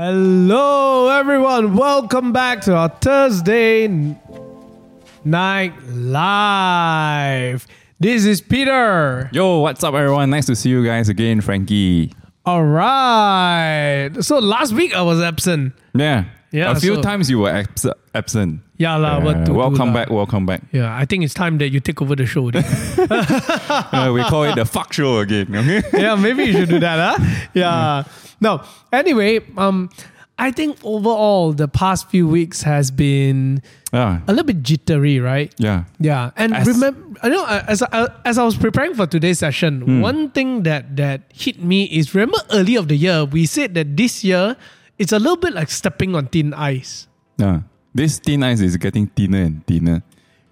Hello, everyone. Welcome back to our Thursday night live. This is Peter. Yo, what's up, everyone? Nice to see you guys again, Frankie. All right. So last week I was absent. Yeah, Yeah, A few so- times you were abs- absent. Yeah, what Yeah, to welcome back. Welcome back. Yeah, I think it's time that you take over the show. Uh, we call it the fuck show again. Okay. yeah, maybe you should do that, huh? Yeah. No. Anyway, um, I think overall the past few weeks has been Ah, a little bit jittery, right? yeah. Yeah, and As- remember, I know uh, as I, as I was preparing for today's session, Hmm. one thing that that hit me is remember early of the year we said that this year it's a little bit like stepping on thin ice. Yeah. This thin ice is getting thinner and thinner.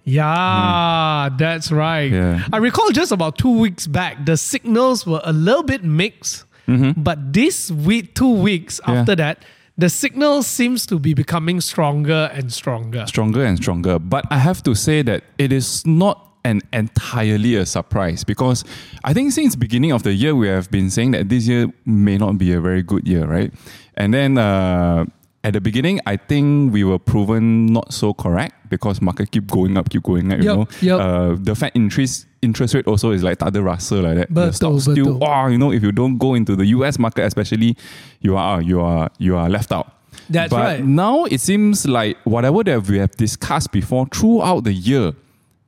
Yeah, that's right. Yeah. I recall just about two weeks back, the signals were a little bit mixed, but this week, two weeks Mm-hmm. Yeah. after that, the signal seems to be becoming stronger and stronger. stronger and stronger. But I have to say that it is not an entirely a surprise because I think since beginning of the year we have been saying that this year may not be a very good year, right? And then uh, at the beginning, I think we were proven not so correct because market keep going up, keep going up. You Yup, know, yup. Uh, the Fed interest interest rate also is like the Russell like that. the Betul, stocks still, wow, you know, if you don't go into the US market, especially, you are you are you are left out. That's but right. now it seems like whatever that we have discussed before throughout the year,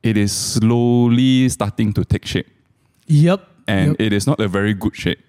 it is slowly starting to take shape. Yep. And yep. it is not a very good shape.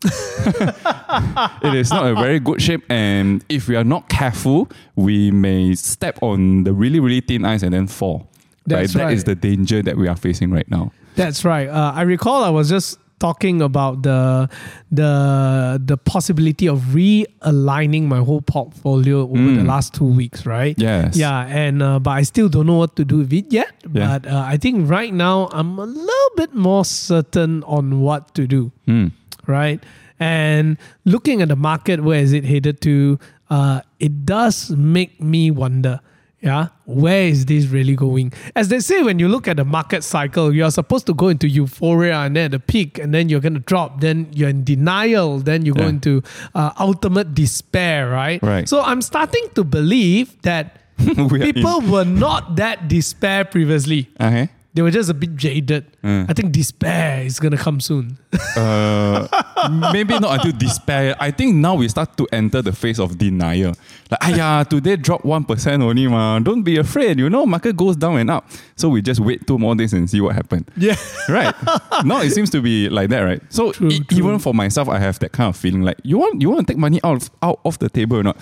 it is not a very good shape. And if we are not careful, we may step on the really, really thin ice and then fall. That's That is right. the danger that we are facing right now. That's right. Uh, I recall I was just talking about the the the possibility of realigning my whole portfolio over the last two weeks, right? Mm. Yes. Yeah, and uh, but I still don't know what to do with it yet. Yeah. But uh, I think right now I'm a little bit more certain on what to do, Hmm. right? And looking at the market, where is it headed to? Uh, it does make me wonder. Yeah, where is this really going? As they say, when you look at the market cycle, you are supposed to go into euphoria and then the peak, and then you're going to drop. Then you're in denial. Then you go Yeah. into uh, ultimate despair, right? Right. So I'm starting to believe that people were not that despair previously. Okay. They were just a bit jaded. I think despair is gonna come soon. Uh, maybe not until despair. I think now we start to enter the phase of denial. Like, ayah, today drop 1% only, ma. Don't be afraid. You know, market goes down and up. So we just wait two more days and see what happens. yeah. Right. now it seems to be like that, right? So True, e- true. even for myself, I have that kind of feeling like you want you want to take money out of, out of the table or not?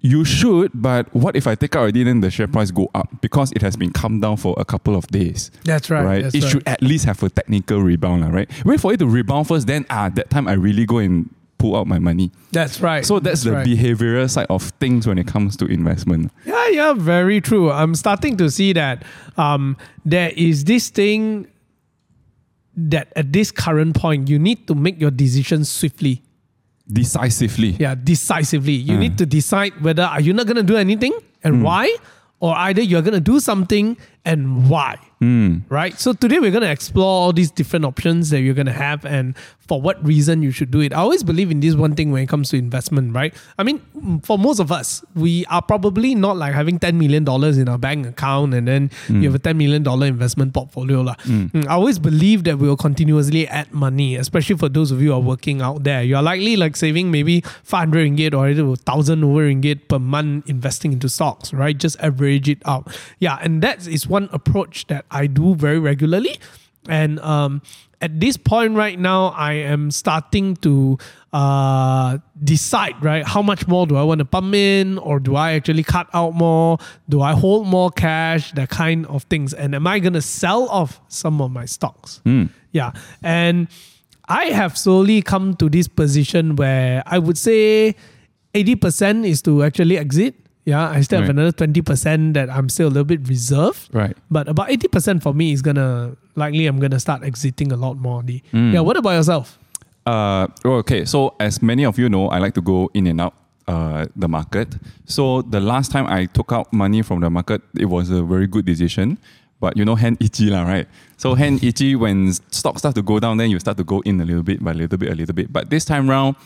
You should, but what if I take out already then the share price go up because it has been calmed down for a couple of days? That's right. right? That's it right. should at least have a technical rebound, right? Wait for it to rebound first, then ah, that time I really go and pull out my money. That's right. So that's, the right. behavioral side of things when it comes to investment. Yeah, yeah, very true. I'm starting to see that um, there is this thing that at this current point you need to make your decisions swiftly. Decisively. Yeah, decisively. You Mm. need to decide whether are you not going to do anything and why, or either you're going to do something and why. Mm. Right. So today we're going to explore all these different options that you're going to have and for what reason you should do it. I always believe in this one thing when it comes to investment, right? I mean, mm, for most of us, we are probably not like having $10 million in our bank account and then you have a $10 million investment portfolio. lah. Mm, I always believe that we will continuously add money, especially for those of you who are working out there. You're likely like saving maybe 500 ringgit or 1000 over ringgit per month investing into stocks, right? Just average it out. Yeah. And that is one approach that I do very regularly. And um, at this point right now, I am starting to uh, decide, right? How much more do I want to pump in, or do I actually cut out more? Do I hold more cash? That kind of things. And am I going to sell off some of my stocks? Yeah. And I have slowly come to this position where I would say 80% is to actually exit. Yeah, I still have Right. another 20% that I'm still a little bit reserved. Right. But about 80% for me is gonna likely I'm gonna start exiting a lot more. Di. Yeah, what about yourself? Uh, okay, so as many of you know, I like to go in and out uh, the market. So the last time I took out money from the market, it was a very good decision. But you know, hand itchy lah, right? So hand itchy when stocks start to go down, then you start to go in a little bit by a little bit, a little bit. But this time round,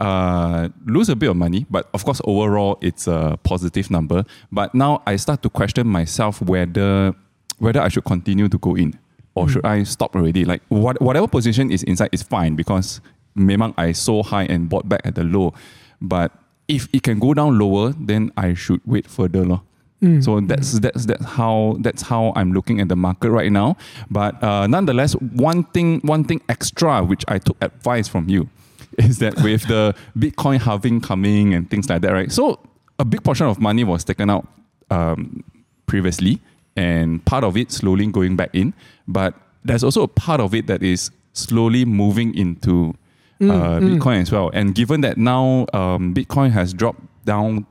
uh, lose a bit of money, but of course, overall, it's a positive number. But now I start to question myself whether whether I should continue to go in or should I stop already. Like what, whatever position is inside is fine because memang I so high and bought back at the low. But if it can go down lower, then I should wait further. Lor. So that's that's that's how that's how I'm looking at the market right now. But uh, nonetheless, one thing one thing extra which I took advice from you is that with the Bitcoin halving coming and things like that, right? So a big portion of money was taken out um, previously, and part of it slowly going back in. But there's also a part of it that is slowly moving into uh, Bitcoin as well. And given that now um, Bitcoin has dropped down,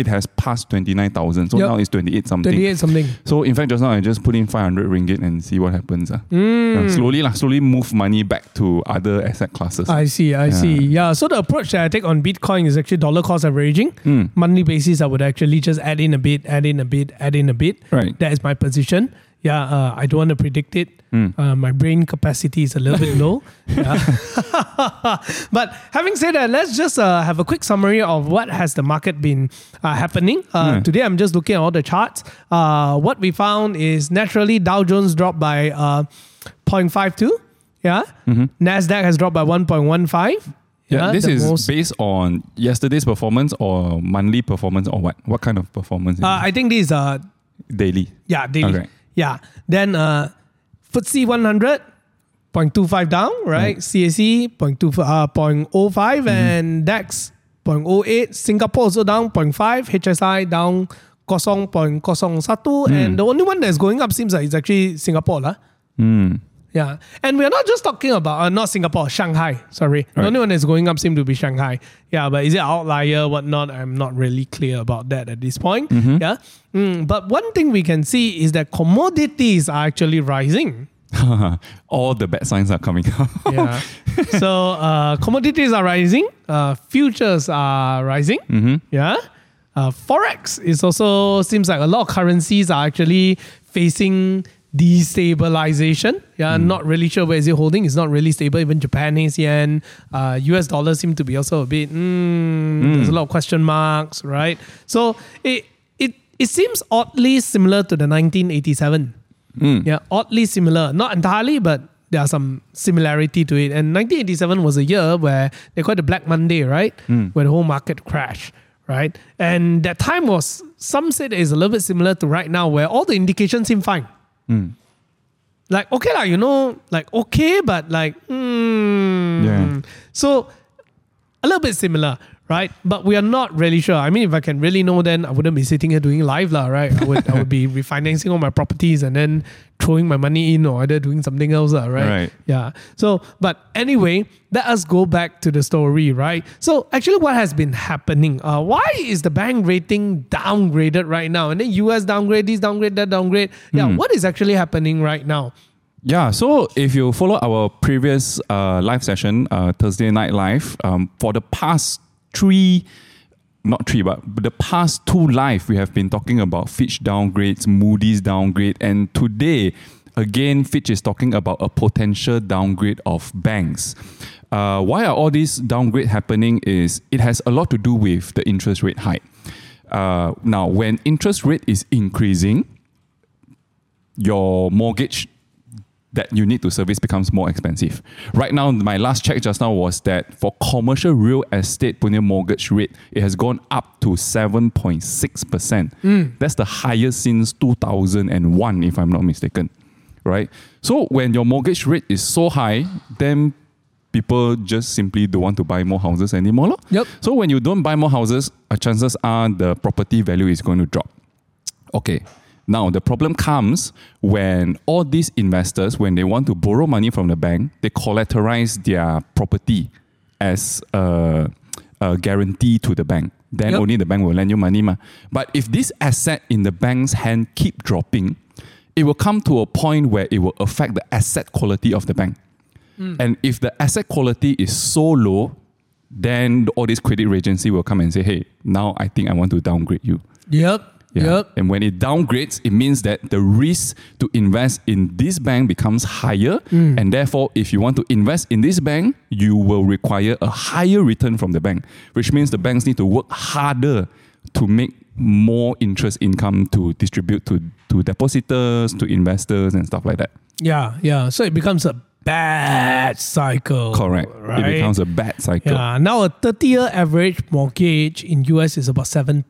it has passed 29,000. So Yep. now it's 28 something. 28 something. So in fact, just now I just put in 500 ringgit and see what happens. ah. Mm. Yeah, slowly, lah, slowly move money back to other asset classes. I see, I see. Yeah. So the approach that I take on Bitcoin is actually dollar cost averaging. Mm. Monthly basis, I would actually just add in a bit, add in a bit, add in a bit. Right. That is my position. Yeah, uh, I don't want to predict it. Mm. Uh, my brain capacity is a little bit low. But having said that, let's just uh, have a quick summary of what has the market been uh, happening. Uh, Mm. Today, I'm just looking at all the charts. Uh, what we found is naturally Dow Jones dropped by uh, 0.52. Yeah. Nasdaq has dropped by 1.15. Mm-hmm. Yeah, this is most- based on yesterday's performance or monthly performance or what? What kind of performance? Uh, I think this is uh. Daily. Yeah, daily. Okay. Yeah. Then uh FTSE 100, 0.25 down, right? CAC 0.2, uh, 0.05 and DAX 0.08. Singapore also down 0.5. HSI down 0.01. And the only one that's going up seems like it's actually Singapore. lah. Mm. Yeah. And we're not just talking about, uh, not Singapore, Shanghai. Sorry. The only one that's going up seems to be Shanghai. Yeah. But is it outlier, whatnot? I'm not really clear about that at this point. Yeah. Mm, but one thing we can see is that commodities are actually rising. All the bad signs are coming out. Yeah. so uh, commodities are rising. Uh, futures are rising. mm-hmm. Yeah. Uh, Forex is also seems like a lot of currencies are actually facing destabilization. Yeah, not really sure where is it holding. It's not really stable. Even Japanese yen, uh, US dollar seem to be also a bit. Mm, There's a lot of question marks, right? So it it it seems oddly similar to the 1987. Mm. Yeah, oddly similar. Not entirely, but there are some similarity to it. And 1987 was a year where they called it Black Monday, right? Where the whole market crashed, right? And that time was, some said is a little bit similar to right now, where all the indications seem fine. Mm. Like, okay, lah, you know, like, okay, but like, hmm. Yeah. So, a little bit similar, right? But we are not really sure. I mean, if I can really know, then I wouldn't be sitting here doing live, lah, right? I would, I would be refinancing all my properties and then throwing my money in or either doing something else, lah, right? Right. Yeah. So, but anyway, let us go back to the story, right? So, actually, what has been happening? Uh, why is the bank rating downgraded right now? And then US downgrade, this downgrade, that downgrade. Yeah, what is actually happening right now? Yeah, so if you follow our previous uh, live session, uh, Thursday Night Live, um, for the past three, not three, but the past two life we have been talking about Fitch downgrades, Moody's downgrade, and today, again, Fitch is talking about a potential downgrade of banks. Uh, why are all these downgrade happening? Is it has a lot to do with the interest rate hike. Uh, now, when interest rate is increasing, your mortgage that you need to service becomes more expensive. Right now, my last check just now was that for commercial real estate punya mortgage rate, it has gone up to 7.6%. That's the highest since 2001, if I'm not mistaken. Right? So when your mortgage rate is so high, then people just simply don't want to buy more houses anymore. Yep. So when you don't buy more houses, uh, chances are the property value is going to drop. Okay. Now the problem comes when all these investors, when they want to borrow money from the bank, they collateralize their property as a, a guarantee to the bank. Then Yep. only the bank will lend you money. Ma. But if this asset in the bank's hand keep dropping, it will come to a point where it will affect the asset quality of the bank. Hmm. And if the asset quality is so low, then all this credit agency will come and say, hey, now I think I want to downgrade you. Yep. Yep. And when it downgrades, it means that the risk to invest in this bank becomes higher. Hmm. And therefore, if you want to invest in this bank, you will require a higher return from the bank, which means the banks need to work harder to make more interest income to distribute to, to depositors, to investors, and stuff like that. Yeah, yeah. So it becomes a bad cycle. Correct. Right. It becomes a bad cycle. yeah. Now a 30 year average mortgage in US is about 7%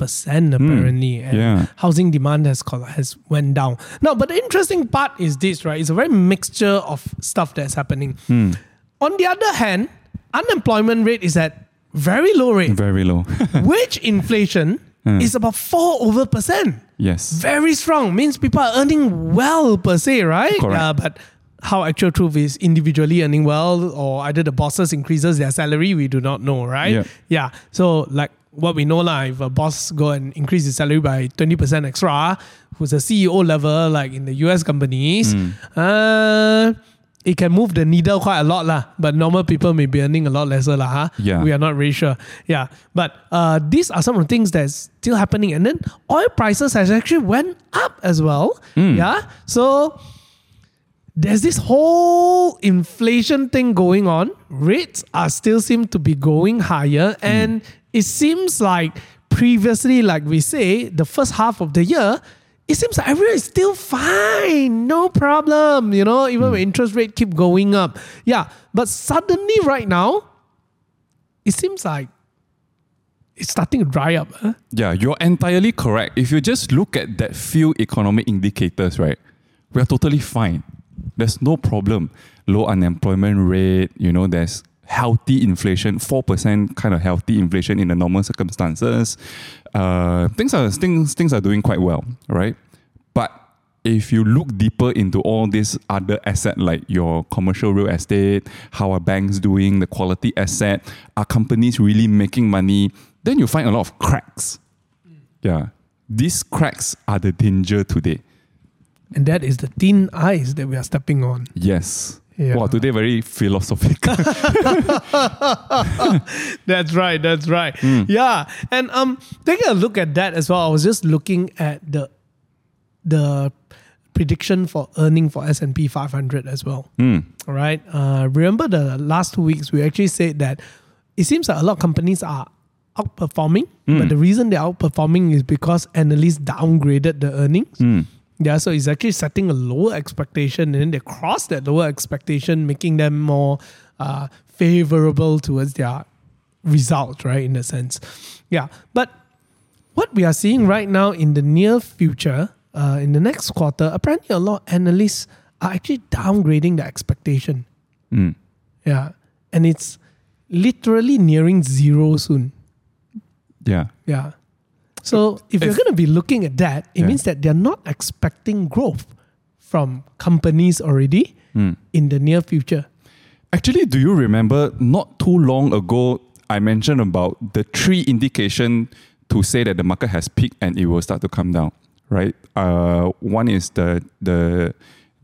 apparently. And yeah. housing demand has has went down. Now, but the interesting part is this, right? It's a very mixture of stuff that's happening. Hmm. On the other hand, unemployment rate is at very low rate. Very low. Wage inflation Hmm. is about 4 over percent. yes. very strong means people are earning well per se right Correct. Uh, but how actual truth is individually earning well or either the bosses increases their salary we do not know right Yeah. yeah so like what we know lah, if a boss go and increase his salary by 20% extra who's a ceo level like in the us companies Hmm. uh, it can move the needle quite a lot lah. But normal people may be earning a lot lesser lah. Huh? Yeah. We are not really sure. Yeah. But uh, these are some of the things that's still happening. And then oil prices has actually went up as well. Yeah. So there's this whole inflation thing going on. Rates are still seem to be going higher. And it seems like previously, like we say, the first half of the year, it seems like everyone is still fine, no problem, you know, even when interest rate keep going up. Yeah. But suddenly right now, it seems like it's starting to dry up. Huh? Yeah, you're entirely correct. If you just look at that few economic indicators, right, we are totally fine. There's no problem. Low unemployment rate, you know, there's healthy inflation, 4% kind of healthy inflation in the normal circumstances. Uh, things are things things are doing quite well, right? But if you look deeper into all these other asset like your commercial real estate, how are banks doing, the quality asset, are companies really making money, then you find a lot of cracks. Yeah. These cracks are the danger today. And that is the thin ice that we are stepping on. Yes. Yeah. Wow, today very philosophical. That's right. That's right. Hmm. Yeah. And um, taking a look at that as well, I was just looking at the the prediction for earning for S and P 500 as well. Hmm. All right. Uh, remember the last two weeks we actually said that it seems like a lot of companies are outperforming, Hmm. but the reason they're outperforming is because analysts downgraded the earnings. Yeah, so it's actually setting a lower expectation, and then they cross that lower expectation, making them more uh, favorable towards their result, right? In a sense, yeah. But what we are seeing right now in the near future, uh, in the next quarter, apparently a lot of analysts are actually downgrading the expectation. Mm. Yeah, and it's literally nearing zero soon. Yeah. Yeah. So if, you're going to be looking at that, it Yeah. means that they're not expecting growth from companies already Mm. in the near future. Actually, do you remember not too long ago I mentioned about the three indication to say that the market has peaked and it will start to come down, right? Uh, one is the the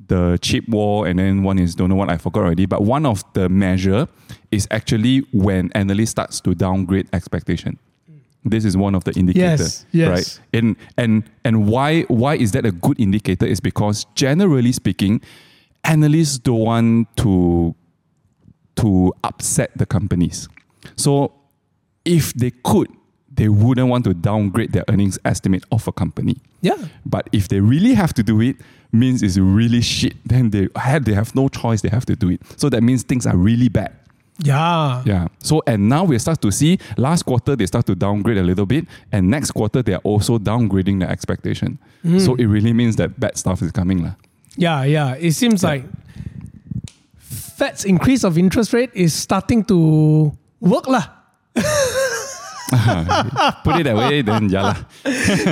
the chip war, and then one is don't know what I forgot already. But one of the measure is actually when analyst starts to downgrade expectation. This is one of the indicators, Yes, yes. right? And and and why why is that a good indicator? Is because generally speaking, analysts don't want to to upset the companies. So if they could, they wouldn't want to downgrade their earnings estimate of a company. Yeah. But if they really have to do it, means it's really shit, then they had they have no choice, they have to do it. So that means things are really bad. Yeah. Yeah. So and now we start to see last quarter they start to downgrade a little bit, and next quarter they are also downgrading the expectation. So it really means that bad stuff is coming. lah. Yeah. Yeah. It seems like Fed's increase of interest rate is starting to work lah. Put it that way, then yeah.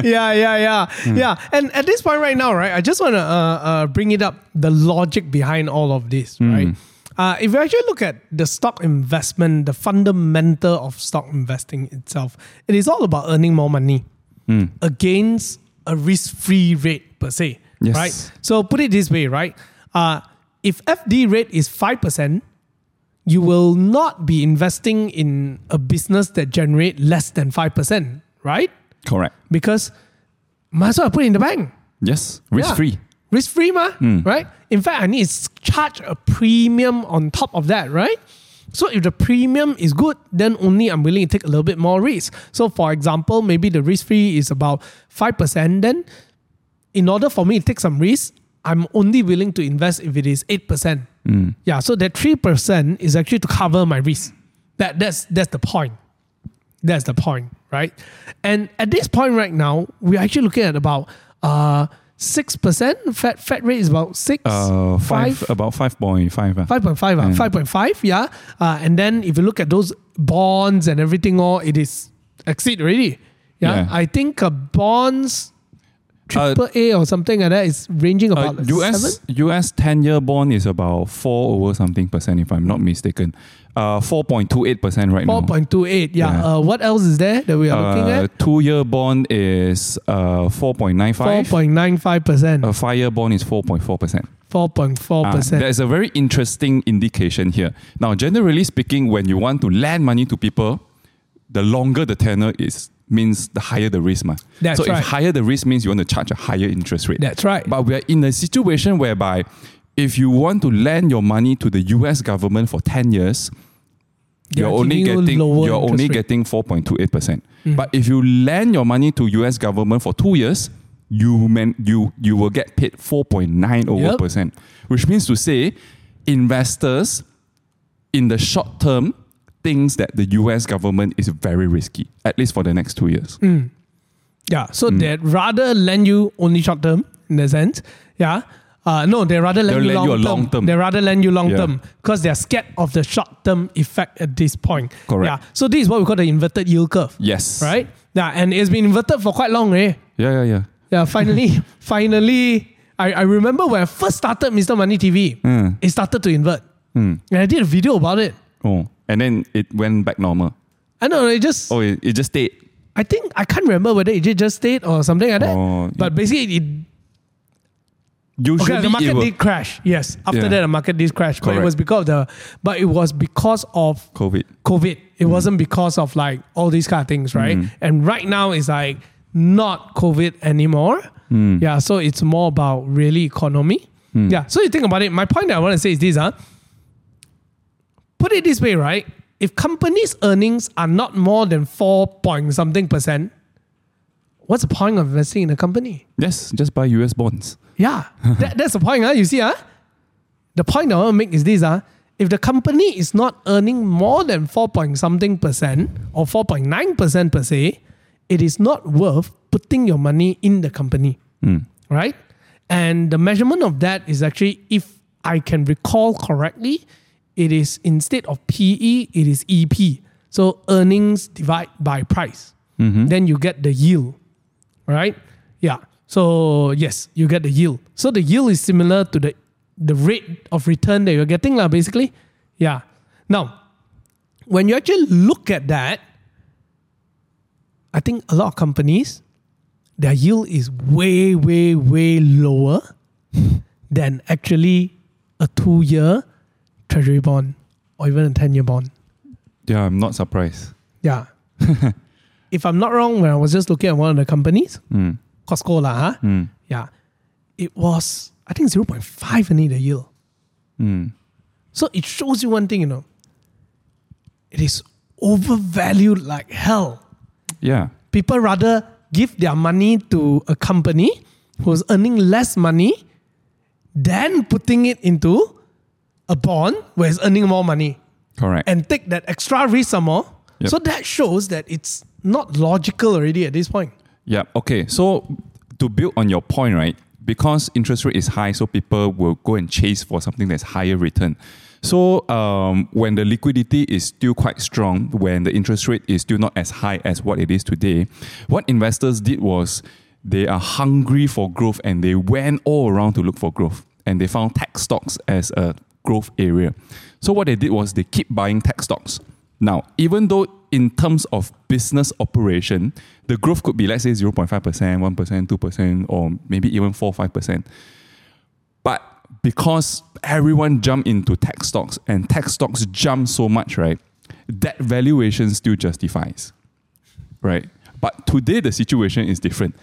yeah, yeah, yeah, yeah. And at this point right now, right, I just want to uh, uh, bring it up the logic behind all of this, right? Uh, if you actually look at the stock investment, the fundamental of stock investing itself, it is all about earning more money against a risk-free rate per se, Yes. right? So put it this way, right? Uh, if FD rate is five percent, you will not be investing in a business that generate less than 5%, right? Correct. Because might as well put it in the bank. Yes, risk Yeah. free. Risk free, ma, right? In fact, I need to charge a premium on top of that, right? So if the premium is good, then only I'm willing to take a little bit more risk. So for example, maybe the risk free is about 5%, then in order for me to take some risk, I'm only willing to invest if it is 8%. Yeah, so that 3% is actually to cover my risk. That, that's, that's the point. That's the point, right? And at this point right now, we're actually looking at about uh, 6%. Fed, Fed rate is about 6, Uh, five, about 5.5. uh. 5.5, uh, 5.5, yeah. Uh, and then if you look at those bonds and everything, all it is exceed already. Yeah, Yeah. I think uh, bonds Uh, triple A or something like that is ranging Uh, about US seven. US ten year bond is about four over something percent if I'm not mistaken. Uh, four point two eight percent right Four now. point two eight. Yeah. Yeah. Uh, what else is there that we are looking Uh, at? two year bond is uh four point nine Four five. point nine five percent. A five year bond is four point four percent. Four point four Ah, percent. There's a very interesting indication here. Now, generally speaking, when you want to lend money to people, the longer the tenor is means the higher the risk. Ma. That's so right. if higher the risk means you want to charge a higher interest rate. That's right. But we are in a situation whereby if you want to lend your money to the US government for 10 years, you're only giving you getting you're only rate. getting 4.28%. Mm. But if you lend your money to US government for 2 years, you man, you you will get paid 4.9 over Yep. percent, which means to say investors in the short term thinks that the US government is very risky at least for the next 2 years. Mm. Yeah. So Mm. they'd rather lend you only short term in a sense. Yeah. Uh, no, they rather lend you lend long, you a term. long term. They rather lend you long Yeah. term because they're scared of the short term effect at this point. Correct. Yeah. So this is what we call the inverted yield curve. Yes. Right. Yeah, and it's been inverted for quite long, eh? Yeah, yeah, yeah. Yeah. Finally, finally, I, I remember when I first started Mr. Money TV, Mm. it started to invert, Mm. and I did a video about it. Oh, and then it went back normal. I know it just. Oh, it, it just stayed. I think I can't remember whether it just stayed or something like that. Oh, but basically, it Usually Okay, the market did crash. Yes, after Yeah. that the market did crash, but it was because of the, but it was because of COVID. COVID. It wasn't because of like all these kind of things, right? Mm. And right now it's like not COVID anymore. Mm. Yeah, so it's more about really economy. Mm. Yeah, so you think about it. My point that I want to say is this: huh? Put it this way, right? If companies' earnings are not more than four point something percent, what's the point of investing in a company? Yes, just buy US bonds. Yeah, that, that's the point. Huh? You see, huh? the point I want to make is this. Huh? If the company is not earning more than 4 point something percent or 4.9 percent per se, it is not worth putting your money in the company, Mm. right? And the measurement of that is actually, if I can recall correctly, it is instead of PE, it is EP. So earnings divide by price. Mhm. Then you get the yield, right? Yeah. So yes, you get the yield. So the yield is similar to the the rate of return that you're getting, lah, basically. Yeah. Now, when you actually look at that, I think a lot of companies, their yield is way, way, way lower than actually a two-year treasury bond or even a 10-year bond. Yeah, I'm not surprised. Yeah. if I'm not wrong, when I was just looking at one of the companies, Mm. Costco lah, huh? Mm. yeah, it was I think zero point five in the yield. Mm. So it shows you one thing, you know, it is overvalued like hell. Yeah. People rather give their money to a company who's earning less money than putting it into a bond where it's earning more money Correct. and take that extra risk some more. Yep. So that shows that it's not logical already at this point. Yeah. Okay. So to build on your point, right? Because interest rate is high, so people will go and chase for something that's higher return. So um, when the liquidity is still quite strong, when the interest rate is still not as high as what it is today, what investors did was they are hungry for growth and they went all around to look for growth and they found tech stocks as a growth area. So what they did was they keep buying tech stocks. Now, even though in terms of business operation, the growth could be, let's say, 0.5%, 1%, 2%, or maybe even 4 5%. But because everyone jumped into tech stocks and tech stocks jump so much, right? That valuation still justifies, right? But today the situation is different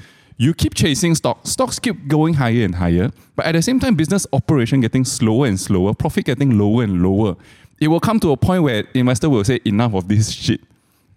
You keep chasing stocks, stocks keep going higher and higher, but at the same time, business operation getting slower and slower, profit getting lower and lower. It will come to a point where investor will say, enough of this shit,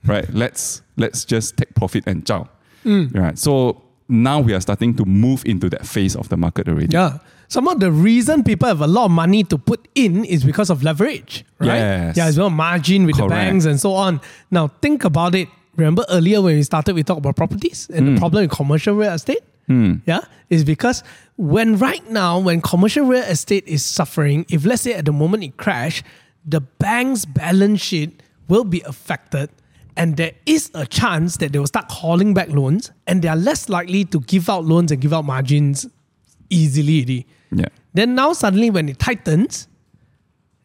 right? Let's let's just take profit and chow. Right. So now we are starting to move into that phase of the market already. Yeah. Some of the reason people have a lot of money to put in is because of leverage, right? Yes. Yeah, as well margin with Correct. the banks and so on. Now think about it. Remember earlier when we started, we talked about properties and Hmm. the problem in commercial real estate. Yeah, is because when right now when commercial real estate is suffering, if let's say at the moment it crash, the bank's balance sheet will be affected. And there is a chance that they will start calling back loans and they are less likely to give out loans and give out margins easily. Yeah. Then now suddenly when it tightens,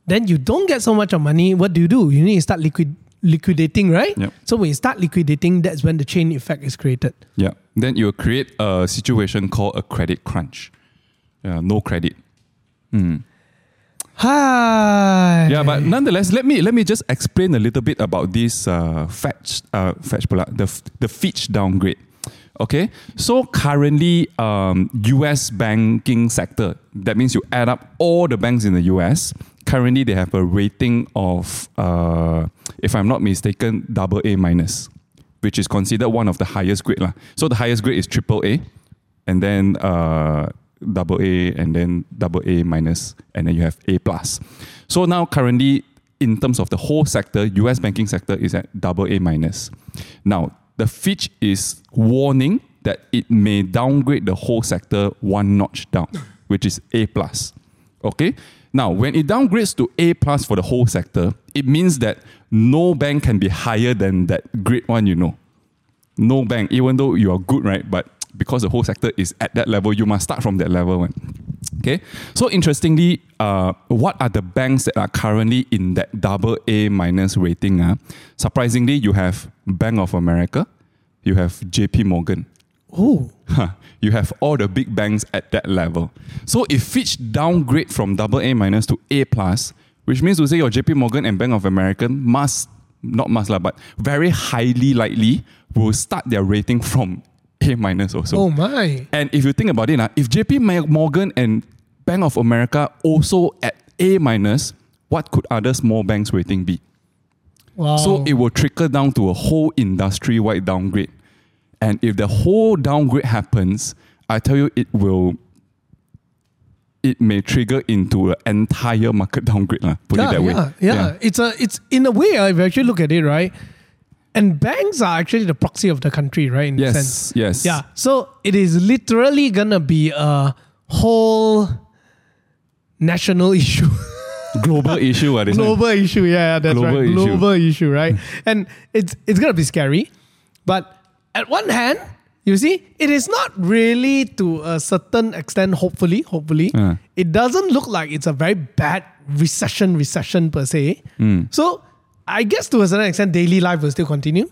then you don't get so much of money. What do you do? You need to start liquid liquidating, right? Yep. So when you start liquidating, that's when the chain effect is created. Yeah. Then you will create a situation called a credit crunch. Yeah, no credit. Hmm. Hi. Yeah, but nonetheless, let me let me just explain a little bit about this uh, fetch uh, fetch pula, the the Fitch downgrade. Okay, so currently, um, U.S. banking sector. That means you add up all the banks in the U.S. Currently, they have a rating of, uh, if I'm not mistaken, double A minus, which is considered one of the highest grade lah. So the highest grade is triple A, and then uh, double A, and then double A minus, and then you have A plus. So now currently, in terms of the whole sector, US banking sector is at double A minus. Now the Fitch is warning that it may downgrade the whole sector one notch down, which is A plus. Okay. Now, when it downgrades to A plus for the whole sector, it means that no bank can be higher than that grade one, you know no bank, even though you are good, right? But because the whole sector is at that level, you must start from that level. Okay. So interestingly, uh, what are the banks that are currently in that double A minus rating? Uh? Surprisingly, you have Bank of America, you have JP Morgan, Oh, Huh. you have all the big banks at that level. So if Fitch downgrade from double A minus to A plus, which means to say your JP Morgan and Bank of America must not must lah, but very highly likely will start their rating from A minus also. oh my. And if you think about it, ah, if JP Morgan and Bank of America also at A minus, what could other small banks rating be? Wow. So it will trickle down to a whole industry wide downgrade. And if the whole downgrade happens, I tell you, it will, it may trigger into an entire market downgrade. lah. Put yeah, it that way. yeah, yeah, It's a it's in a way, if you actually look at it, right? And banks are actually the proxy of the country, right? In a sense. Yes, yes. Yeah. So it is literally gonna be a whole national issue. Global issue. this one. global issue. Yeah, yeah, that's Global right. issue. Global issue, right? and it's it's gonna be scary. But at one hand, you see, it is not really to a certain extent, hopefully, hopefully. Uh. It doesn't look like it's a very bad recession, recession per se. Mm. So I guess to a certain extent, daily life will still continue.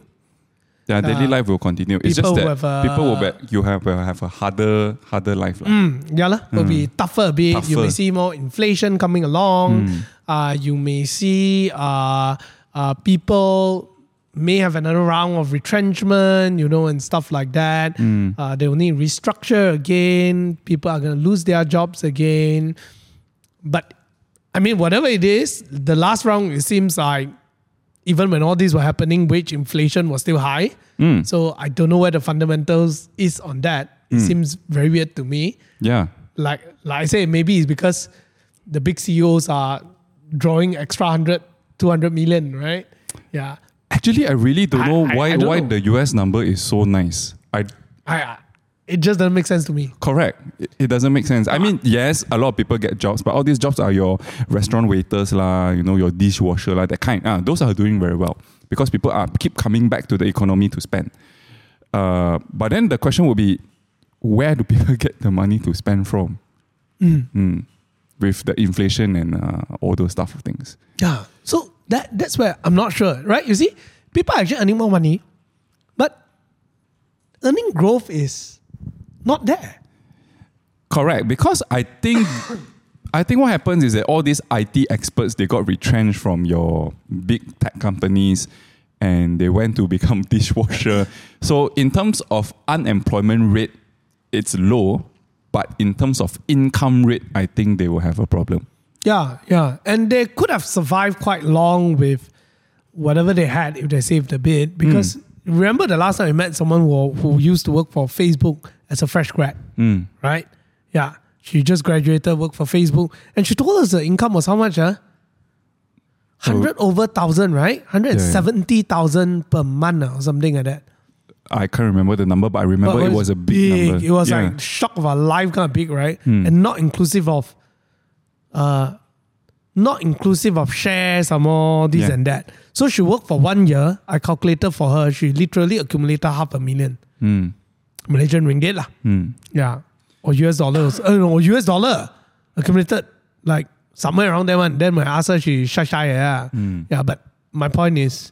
Yeah, daily Uh, life will continue. It's just that have, uh, people will bet you have have a harder harder life. Mm, yeah, lah. Will be tougher a bit. You may see more inflation coming along. Uh, you may see uh, uh, people may have another round of retrenchment, you know, and stuff like that. Uh, they will need restructure again. People are going to lose their jobs again. But I mean, whatever it is, the last round, it seems like even when all these were happening, wage inflation was still high. Hmm. So I don't know where the fundamentals is on that. It hmm. seems very weird to me. Yeah. Like like I say, maybe it's because the big CEOs are drawing extra 100, 200 million, right? Yeah. Actually, I really don't know I- why I don't why know. the US number is so nice. I I, I it just doesn't make sense to me. Correct. It, it doesn't make sense. I mean, yes, a lot of people get jobs, but all these jobs are your restaurant waiters lah, you know, your dishwasher lah, that kind. Ah, those are doing very well because people are keep coming back to the economy to spend. Uh, but then the question would be, where do people get the money to spend from? Mm. With the inflation and uh, all those stuff of things. Yeah. So that that's where I'm not sure, right? You see, people are actually earning more money, but earning growth is not there. Correct, because I think I think what happens is that all these IT experts they got retrenched from your big tech companies and they went to become dishwasher. so in terms of unemployment rate, it's low, but in terms of income rate, I think they will have a problem. Yeah, yeah. And they could have survived quite long with whatever they had if they saved a bit. Because hmm. remember the last time I met someone who, who used to work for Facebook as a fresh grad, right? Yeah. She just graduated, worked for Facebook, and she told us the income was how much? Huh? 100 over thousand, right? 170,000 per month or something like that. I can't remember the number, but I remember But it was a big, number. It was Yeah. Hmm. like shock of our life kind of big, right? And not inclusive of uh not inclusive of shares or more, this Yeah. and that. So she worked for one year. I calculated for her, she literally accumulated half a million Hmm. Malaysian ringgit. lah. Hmm. Yeah. Or US dollars. Uh, no, US dollar accumulated like somewhere around that one. Then when I asked her, she shy shy. Yeah. Hmm. Yeah. But my point is,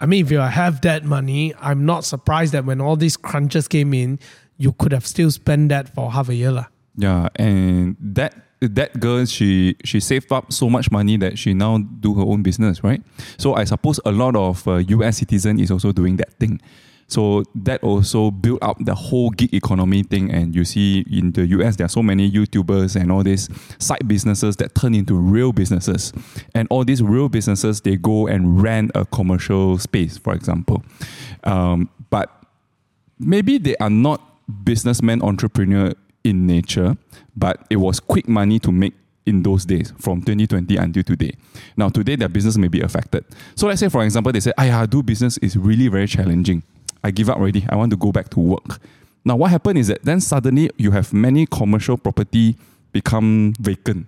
I mean, if you have that money, I'm not surprised that when all these crunches came in, you could have still spent that for half a year. lah. Yeah, and that that girl she she saved up so much money that she now do her own business, right? So I suppose a lot of uh, US citizen is also doing that thing. So that also built up the whole gig economy thing. And you see in the US, there are so many YouTubers and all these side businesses that turn into real businesses. And all these real businesses, they go and rent a commercial space, for example. Um, but maybe they are not businessman entrepreneur in nature, but it was quick money to make in those days from 2020 until today. Now today their business may be affected. So let's say for example they say, "I do business is really very challenging. I give up already. I want to go back to work." Now what happened is that then suddenly you have many commercial property become vacant.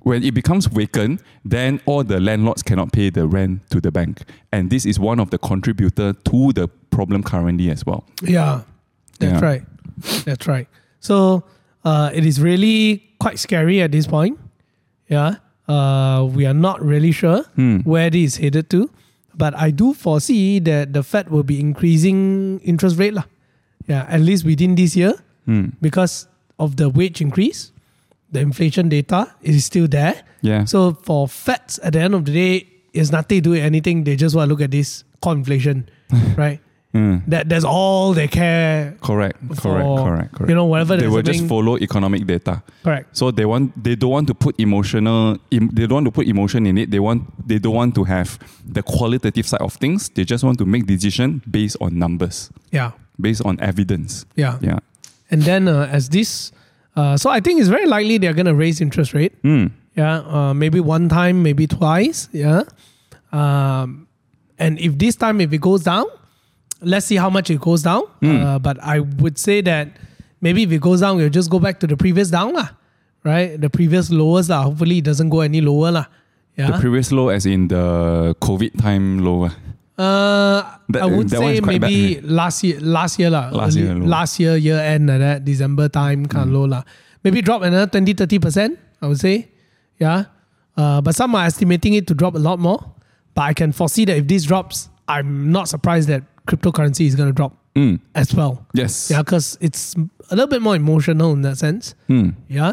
When it becomes vacant, then all the landlords cannot pay the rent to the bank. And this is one of the contributor to the problem currently as well. Yeah, that's Yeah. right. That's right. So uh, it is really quite scary at this point. Yeah, uh, we are not really sure Hmm. where this is headed to, but I do foresee that the Fed will be increasing interest rate lah. Yeah, at least within this year Hmm. because of the wage increase, the inflation data is still there. Yeah. So for Feds, at the end of the day, it's nothing to do with anything. They just want to look at this core inflation, right? Hmm. That that's all they care. Correct, for, correct, correct, correct. You know, whatever they will just follow economic data. Correct. So they want they don't want to put emotional em, they don't want to put emotion in it. They want they don't want to have the qualitative side of things. They just want to make decision based on numbers, Yeah. based on evidence. Yeah. Yeah. And then uh, as this, uh, so I think it's very likely they're going to raise interest rate. Mm. Yeah. Uh, maybe one time, maybe twice. Yeah. Um, and if this time, if it goes down, let's see how much it goes down. Hmm. Uh, but I would say that maybe if it goes down, we'll just go back to the previous down lah. Right? The previous lowest lah. Hopefully it doesn't go any lower lah. Yeah. The previous low, as in the COVID time low. ah. Uh, That- I would say maybe last year, last year lah. Last year low. last year year end like that December time kind of low lah. Maybe drop another 20 30 percent. I would say, yeah. Uh, but some are estimating it to drop a lot more. But I can foresee that if this drops, I'm not surprised that cryptocurrency is going to drop Mm. as well. Yes. Yeah, because it's a little bit more emotional in that sense. Mm. Yeah.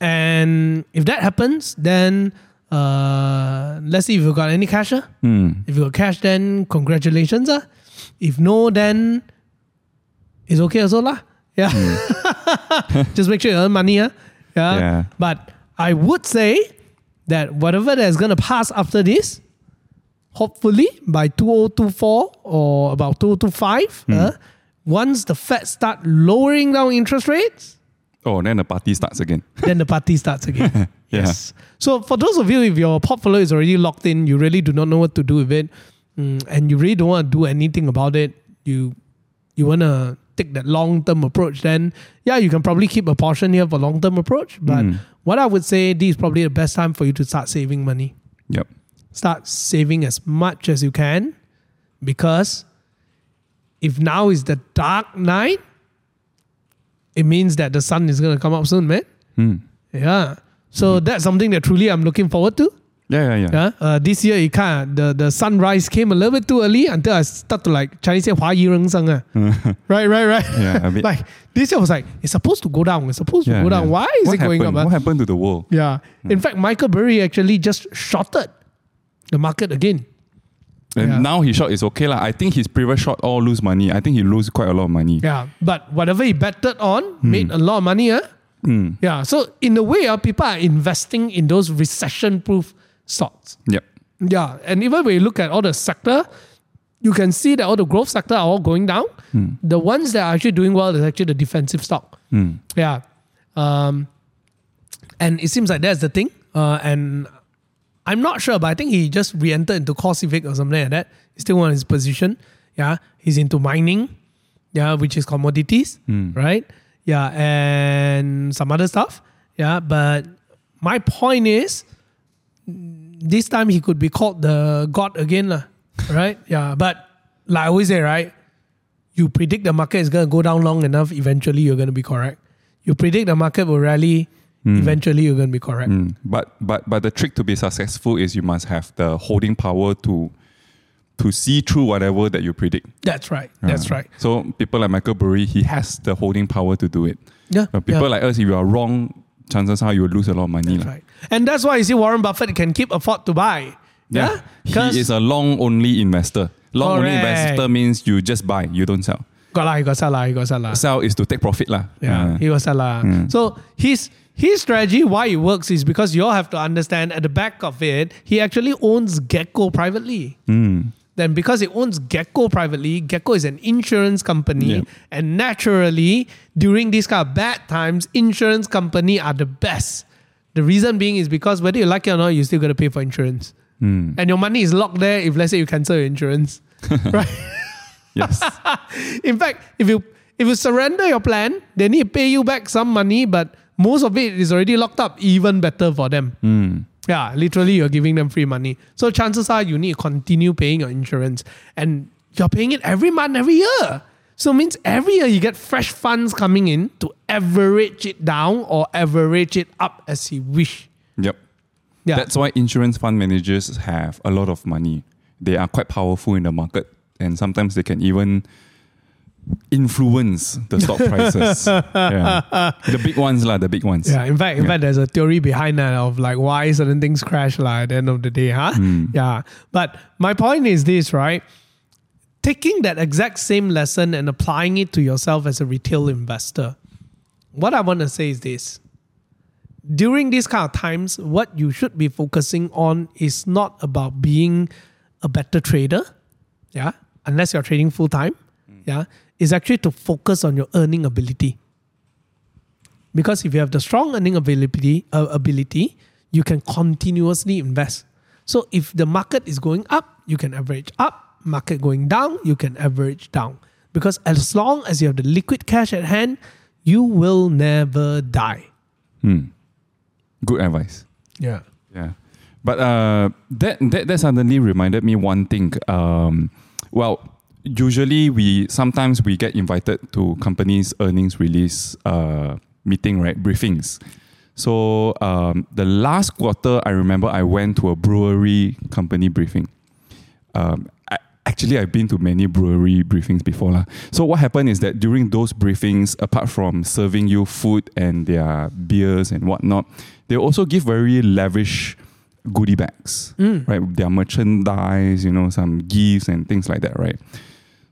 And if that happens, then uh, let's see if you got any cash. ah. Mm. If you got cash, then congratulations. Ah. If no, then it's okay also. lah. Yeah. Just make sure you earn money. ah. Yeah. Yeah. But I would say that whatever that's going to pass after this, hopefully by 2024 or about 2025, uh, once the Fed start lowering down interest rates, Oh, then the party starts again. then the party starts again. Yeah. Yes. So for those of you, if your portfolio is already locked in, you really do not know what to do with it, mm, and you really don't want to do anything about it, you you want to take that long term approach, then yeah, you can probably keep a portion here for long term approach. But Mm. what I would say, this is probably the best time for you to start saving money. Yep start saving as much as you can because if now is the dark night, it means that the sun is going to come up soon, man. Mm. Yeah. So mm. that's something that truly I'm looking forward to. Yeah, yeah, yeah. yeah? Uh, this year, it kind of, the, the sunrise came a little bit too early until I start to like, Chinese say, Hua Yi Reng Sang. Ah. Right, right, right. Yeah, a bit. like, this year was like, it's supposed to go down. It's supposed yeah, to go down. Yeah. Why is what it happened? going up? Ah? What happened to the world? Yeah. In fact, Michael Burry actually just shorted the market again. And Yeah. now he shot is okay lah. I think his previous shot all lose money. I think he lose quite a lot of money. Yeah, but whatever he betted on made a lot of money. Eh? Mm. Yeah, so in a way, uh, people are investing in those recession-proof stocks. Yep. Yeah, and even when you look at all the sector, you can see that all the growth sector are all going down. The ones that are actually doing well is actually the defensive stock. Mm. Yeah, um, and it seems like that's the thing. Uh, and I'm not sure, but I think he just re-entered into CoreCivic or something like that. He still won his position. Yeah, he's into mining. Yeah, which is commodities, hmm. right? Yeah, and some other stuff. Yeah, but my point is, this time he could be called the god again, lah. Right? Yeah, but like I always say, right? You predict the market is gonna go down long enough, eventually you're gonna be correct. You predict the market will rally, eventually you're gonna be correct. Mm. But but but the trick to be successful is you must have the holding power to to see through whatever that you predict. That's right. That's Uh, right. So people like Michael Burry, he has the holding power to do it. Yeah. But people yeah, like us, if you are wrong, chances are you will lose a lot of money. that's lah. right. And that's why you see Warren Buffett can keep afford to buy. Yeah. He is a long only investor. Long only investor means you just buy, you don't sell. got lah, he got sell lah, he got sell lah. Sell is to take profit lah. Yeah, Uh, he was Salah. So his his strategy, why it works, is because you all have to understand at the back of it, he actually owns GEICO privately. mm. Then because he owns GEICO privately, GEICO is an insurance company, Yep. and naturally, during these kind of bad times, insurance company are the best. The reason being is because whether you like it or not, you still got to pay for insurance, Mm. and your money is locked there. If let's say you cancel your insurance, right? Yes. In fact, if you if you surrender your plan, they need to pay you back some money, but most of it is already locked up. Even better for them. Mm. Yeah, literally, you're giving them free money. So chances are you need to continue paying your insurance, and you're paying it every month, every year. So it means every year you get fresh funds coming in to average it down or average it up as you wish. Yep. Yeah, That's why insurance fund managers have a lot of money. They are quite powerful in the market, and sometimes they can even influence the stock prices. yeah. The big ones, lah. The big ones. Yeah, in fact, in Yeah. fact, there's a theory behind that of like why certain things crash like at the end of the day, huh? Hmm. Yeah. But my point is this, right? Taking that exact same lesson and applying it to yourself as a retail investor. What I want to say is this. During these kind of times, what you should be focusing on is not about being a better trader, yeah, unless you're trading full time, yeah, is actually to focus on your earning ability. Because if you have the strong earning ability, uh, ability, you can continuously invest. So if the market is going up, you can average up. Market going down, you can average down. Because as long as you have the liquid cash at hand, you will never die. Hmm. Good advice. Yeah. Yeah. But uh, that, that that suddenly reminded me one thing. Um, well, usually we sometimes we get invited to companies' earnings release uh, meeting, right? Briefings. So um, the last quarter, I remember I went to a brewery company briefing. Um, I, actually, I've been to many brewery briefings before. lah. So what happened is that during those briefings, apart from serving you food and their beers and whatnot, they also give very lavish goodie bags, right? Their merchandise, you know, some gifts and things like that, right?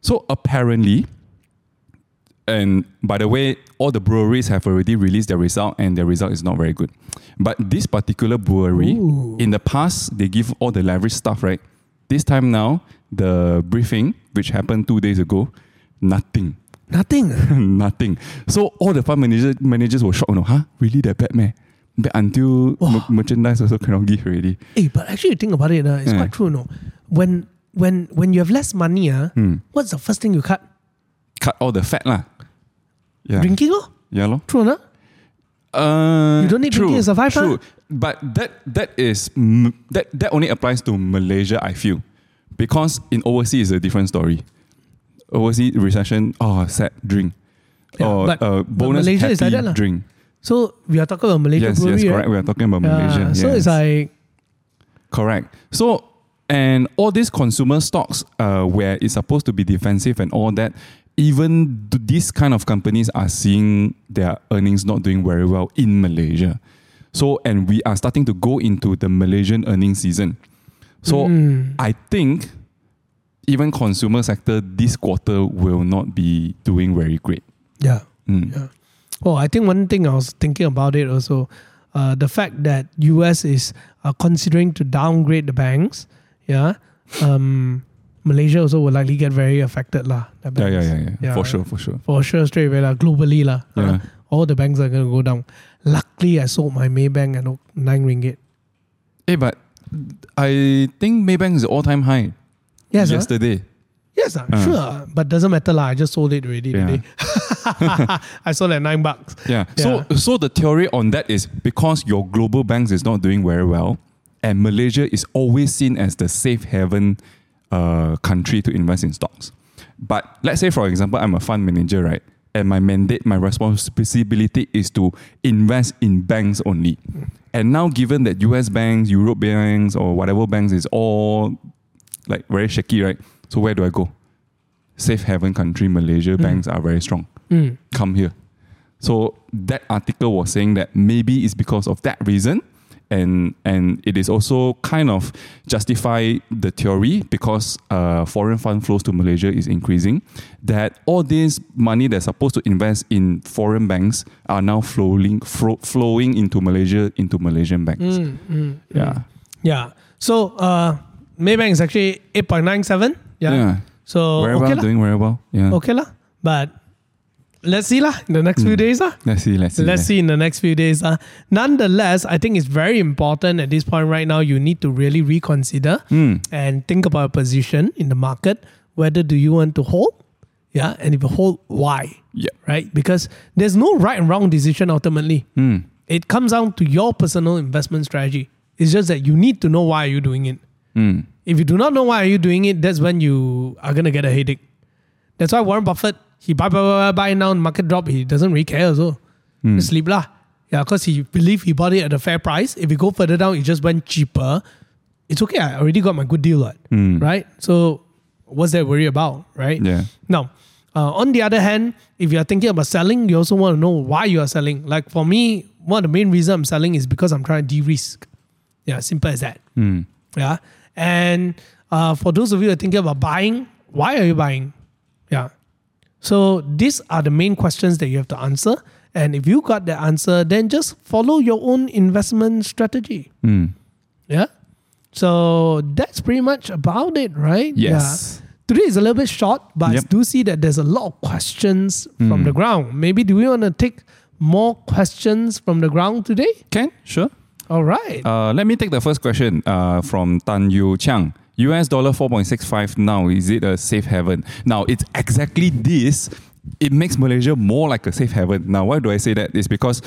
So apparently, and by the way, all the breweries have already released their result, and their result is not very good. But this particular brewery, Ooh. in the past, they give all the lavish stuff, right? This time now, the briefing, which happened two days ago, nothing. Nothing. nothing. So all the fund managers managers were shocked, no, huh? Really that bad, man? Bad until Wow. mer- merchandise also cannot give already. hey, but actually, you think about it, uh, it's Yeah. quite true, no? When when when you have less money, uh, Hmm. what's the first thing you cut? Cut all the fat lah. Yeah. Drinking, oh? Yeah, lor. True not? Uh, You don't need true, drinking to survive, huh? True, but that that is that that only applies to Malaysia. I feel because in overseas is a different story. Overseas recession, oh, sad drink. Yeah, or but- uh, but bonus Malaysia happy is like that drink. So we are talking about Malaysia Yes, brewery, yes, right? correct. We are talking about Yeah, Malaysia. So yes. it's like Correct. So, and all these consumer stocks, uh, where it's supposed to be defensive and all that, even these kind of companies are seeing their earnings not doing very well in Malaysia. So, and we are starting to go into the Malaysian earnings season. So, Mm. I think even consumer sector this quarter will not be doing very great. Yeah. Mm. Yeah. Oh, I think one thing I was thinking about it also, uh, the fact that US is uh, considering to downgrade the banks. Yeah. Um, Malaysia also will likely get very affected lah. Yeah, yeah, yeah, yeah, Yeah. For sure, for sure. For sure, straight away lah. Globally lah. uh, Yeah. all the banks are gonna go down. Luckily, I sold my Maybank at nine ringgit. Hey, but I think Maybank is all time high Yes, yesterday. yes, ah, Uh. sure. But doesn't matter lah. I just sold it already Yeah. today. I sold at nine bucks. Yeah. So so the theory on that is because your global banks is not doing very well, and Malaysia is always seen as the safe haven uh, country to invest in stocks. But let's say, for example, I'm a fund manager, right? And my mandate, my responsibility is to invest in banks only. And now, given that US banks, Europe banks, or whatever banks is all like very shaky, right? So where do I go? Safe haven country, Malaysia banks are very strong Mm. come here. So that article was saying that maybe it's because of that reason. And and it is also kind of justify the theory because uh, foreign fund flows to Malaysia is increasing. That all this money that's supposed to invest in foreign banks are now flowing fro- flowing into Malaysia into Malaysian banks. Mm, mm, Yeah. mm. Yeah. So uh, Maybank is actually eight point nine seven. Yeah. yeah, So Very okay well, lah. doing very well. Yeah. Okay lah. But let's see lah in the next few Mm. days lah. Let's see. Let's see. Let's see in the next few days. Uh, nonetheless, I think it's very important at this point right now. You need to really reconsider Mm. and think about a position in the market. Whether do you want to hold? Yeah, and if you hold, why? Yeah. Right? Because there's no right and wrong decision ultimately. Mm. It comes down to your personal investment strategy. It's just that you need to know why you're doing it. Mm. If you do not know why are you doing it, that's when you are gonna get a headache. That's why Warren Buffett he buy buy buy, buy, now market drop he doesn't really care also. Mm. Just sleep lah. Yeah, because he believe he bought it at a fair price. If you go further down, it just went cheaper. It's okay. I already got my good deal, what, Mm. right? So what's that worry about, right? Yeah. Now, uh, on the other hand, if you are thinking about selling, you also want to know why you are selling. Like for me, one of the main reasons I'm selling is because I'm trying to de-risk. Yeah, simple as that. Mm. Yeah. And uh, for those of you who are thinking about buying, why are you buying? Yeah. So these are the main questions that you have to answer. And if you got the answer, then just follow your own investment strategy. Mm. Yeah. So that's pretty much about it, right? Yes. Yeah. Today is a little bit short, but Yep. I do see that there's a lot of questions from Mm. the ground. Maybe do we want to take more questions from the ground today? Can sure. All right. Uh, let me take the first question uh, from Tan Yu Chang. US dollar 4.65 now, is it a safe haven? Now, it's exactly this. It makes Malaysia more like a safe haven. Now, why do I say that? It's because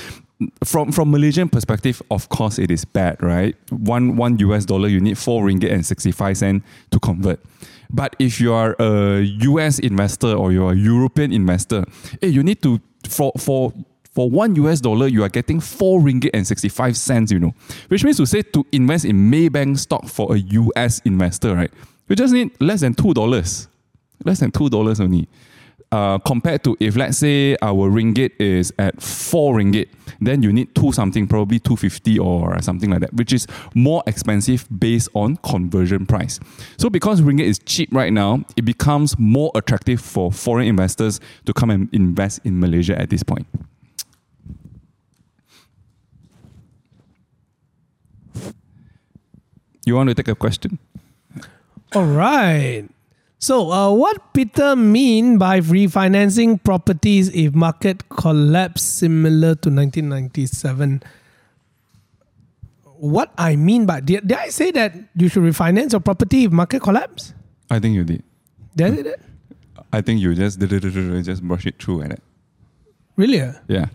from, from Malaysian perspective, of course, it is bad, right? One, one US dollar, you need 4 ringgit and 65 cent to convert. But if you are a US investor or you're a European investor, hey, you need to, for, for for one US dollar, you are getting four ringgit and 65 cents, you know. Which means to say to invest in Maybank stock for a US investor, right? You just need less than two dollars. Less than two dollars only. Uh, compared to if let's say our ringgit is at four ringgit, then you need two something, probably 250 or something like that, which is more expensive based on conversion price. So because ringgit is cheap right now, it becomes more attractive for foreign investors to come and invest in Malaysia at this point. You want to take a question? All right. So, uh, what Peter mean by refinancing properties if market collapse similar to 1997? What I mean by did, did I say that you should refinance your property if market collapse? I think you did. Did I say that? I think you just just brush it through and it. Really? Yeah.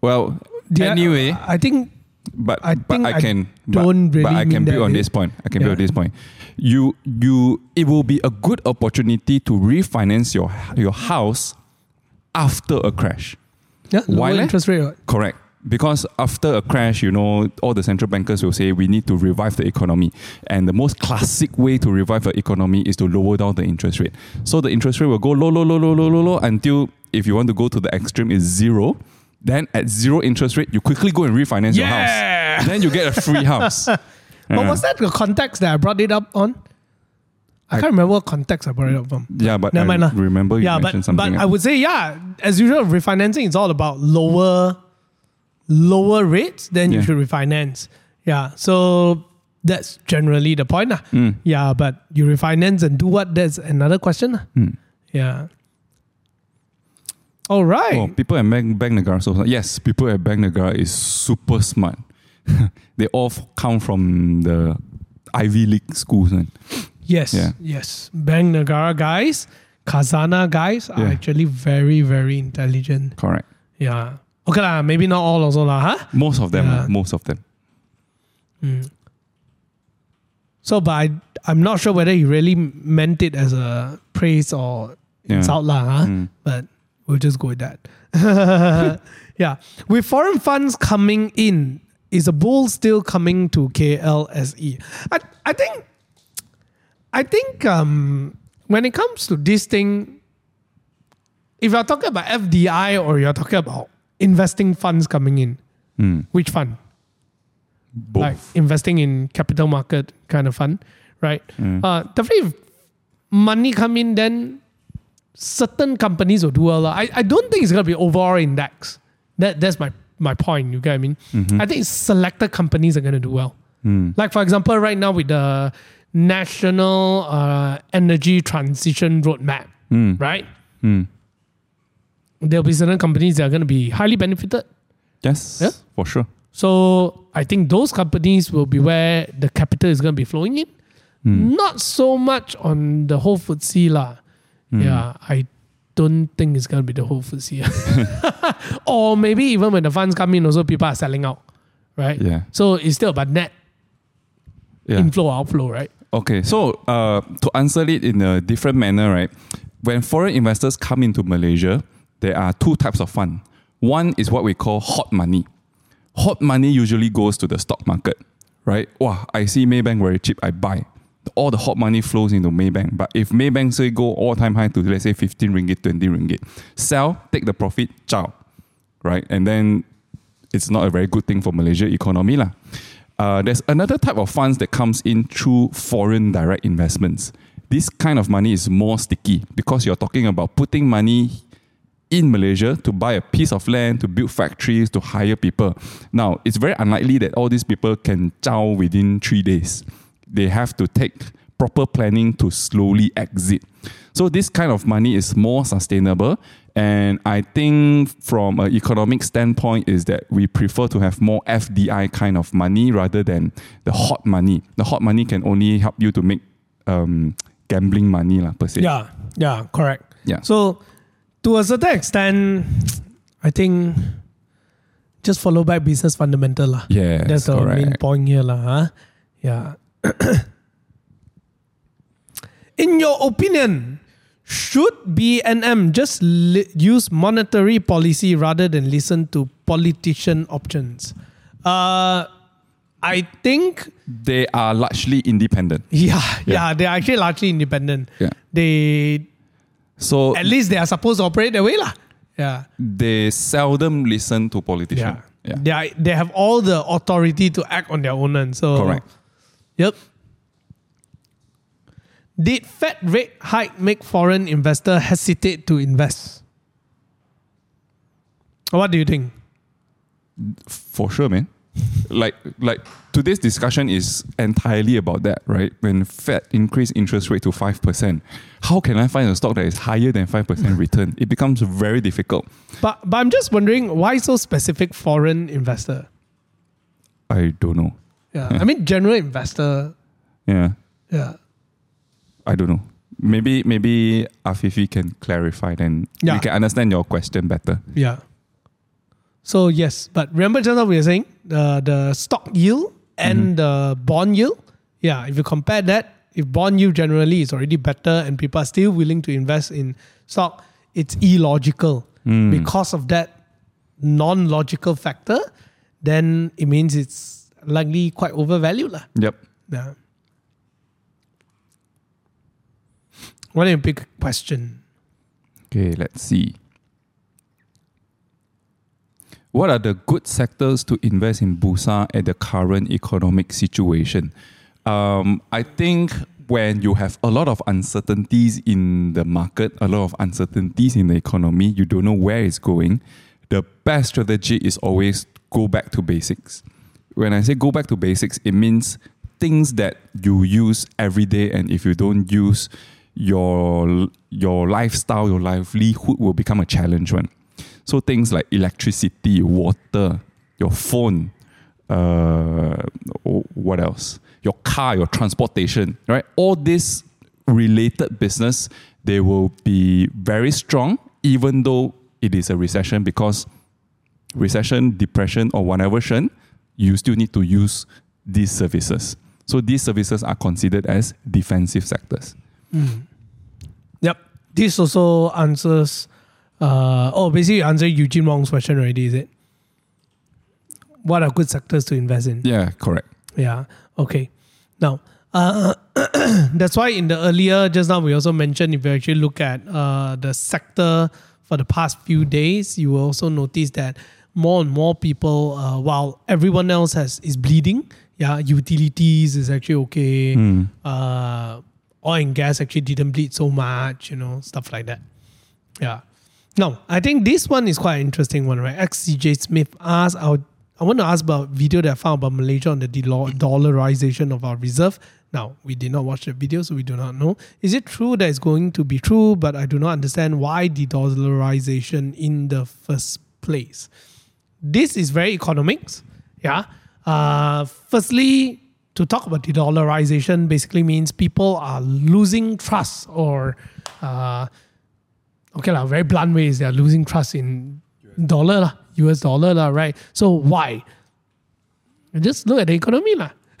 Well, Did I- anyway, I, think but I but I I can don't but, really but I can build on this point. I can build Yeah. on this point. You you it will be a good opportunity to refinance your your house after a crash. yeah, lower Why leh? interest rate. what? Correct. Because after a crash, you know, all the central bankers will say we need to revive the economy. And the most classic way to revive the economy is to lower down the interest rate. So the interest rate will go low, low, low, low, low, low, low until if you want to go to the extreme is zero. Then at zero interest rate, you quickly go and refinance your house. Then you get a free house. But was that the context that I brought it up on? I, I- can't remember what context I brought it up from. Yeah, but Never I mind remember you yeah, but something. but I would say yeah, as usual, refinancing is all about lower lower rates. Then you should refinance. Yeah, so that's generally the point. Mm. Yeah, but you refinance and do what? That's another question. Mm. Yeah. All right. Oh, people at Bank, Bank Negara so yes, people at Bank Negara is super smart. they all f- come from the Ivy League schools. Man. Yes, Yeah. yes. Bank Negara guys, Khazanah guys are Yeah. actually very, very intelligent. Correct. Yeah. Okay lah, maybe not all also lah, huh? Most of them. Yeah. most of them. So, but I, I'm not sure whether he really meant it as a praise or Yeah. insult lah, huh? Mm. But we'll just go with that. yeah. With foreign funds coming in, is a bull still coming to KLSE? I, I think, I think um, when it comes to this thing, if you're talking about FDI or you're talking about investing funds coming in, Mm. which fund? Both. like investing in capital market kind of fund, right? Mm. Uh, definitely, if money come in, then certain companies will do well. I, I don't think it's gonna be overall index. That that's my my point. You get what I mean? I think selected companies are gonna do well. Mm. Like for example, right now with the national uh, energy transition roadmap, Mm. right? Mm. There'll be certain companies that are gonna be highly benefited. Yes, Yeah. for sure. So I think those companies will be where the capital is going to be flowing in. Mm. Not so much on the whole FTSE lah. Mm. Yeah, I don't think it's going to be the whole FTSE. or maybe even when the funds come in, also people are selling out, right? Yeah. So it's still about net Yeah. inflow outflow, right? Okay, so uh, to answer it in a different manner, right? When foreign investors come into Malaysia, there are two types of fund. One is what we call hot money. Hot money usually goes to the stock market, right? Wow, I see Maybank very cheap, I buy. All the hot money flows into Maybank. But if Maybank say go all time high to let's say 15 ringgit, 20 ringgit, sell, take the profit, ciao, right? And then it's not a very good thing for Malaysia economy lah. Uh, there's another type of funds that comes in through foreign direct investments. This kind of money is more sticky because you're talking about putting money in Malaysia to buy a piece of land, to build factories, to hire people. Now, it's very unlikely that all these people can chow within three days. They have to take proper planning to slowly exit. So this kind of money is more sustainable. And I think from an economic standpoint is that we prefer to have more FDI kind of money rather than the hot money. The hot money can only help you to make um, gambling money lah, per se. Yeah, yeah, correct. Yeah. So to a certain extent, I think just follow back business fundamental lah. Yes, That's the main point here, lah. Huh? Yeah. In your opinion, should BNM just li- use monetary policy rather than listen to politician options? Uh, I think, They are largely independent. yeah, yeah, Yeah. they're actually largely independent. Yeah. They, So at least they are supposed to operate that way, lah. Yeah. they seldom listen to politicians. Yeah. yeah. They, are, they have all the authority to act on their own. And so, Correct. Yep. Did Fed rate hike make foreign investor hesitate to invest? What do you think? For sure, man. like like today's discussion is entirely about that, right? When Fed increase interest rate to five percent, how can I find a stock that is higher than five percent return? It becomes very difficult. But but I'm just wondering why so specific foreign investor? I don't know. Yeah. I mean general investor. Yeah, Yeah. I don't know. Maybe maybe Afifi can clarify, then Yeah. we can understand your question better. Yeah. So yes, but remember just now we were saying the the stock yield and the bond yield. Yeah, if you compare that, if bond yield generally is already better and people are still willing to invest in stock, it's illogical Mm. because of that non-logical factor. Then it means it's likely quite overvalued, lah. Yep. Yeah. What a big question. Okay, let's see. What are the good sectors to invest in Bursa at the current economic situation? Um, I think when you have a lot of uncertainties in the market, a lot of uncertainties in the economy, you don't know where it's going, the best strategy is always go back to basics. When I say go back to basics, it means things that you use every day, and if you don't use, your your lifestyle, your livelihood will become a challenge one. So things like electricity, water, your phone, uh, what else? Your car, your transportation, right? All this related business, they will be very strong, even though it is a recession, because recession, depression, or whatever, you still need to use these services. So these services are considered as defensive sectors. Mm. Yep. This also answers. Uh, oh, basically, answer Eugene Wong's question already. Is it? What are good sectors to invest in? Yeah, correct. Yeah. Okay. Now, uh, that's why in the earlier just now we also mentioned if you actually look at uh, the sector for the past few days, you will also notice that more and more people, uh, while everyone else has is bleeding, yeah, utilities is actually okay. Mm. Uh, oil and gas actually didn't bleed so much, you know, stuff like that. Yeah. No, I think this one is quite an interesting one, right? XCJ Smith asked, I, I want to ask about video that I found about Malaysia on the dollarization of our reserve. Now, we did not watch the video, so we do not know. Is it true that it's going to be true, but I do not understand why the dollarization in the first place? This is very economics. Yeah. Uh, firstly, to talk about the dollarization basically means people are losing trust or uh, okay la, very blunt ways they are losing trust in dollar la, US dollar la, right so why just look at the economy la.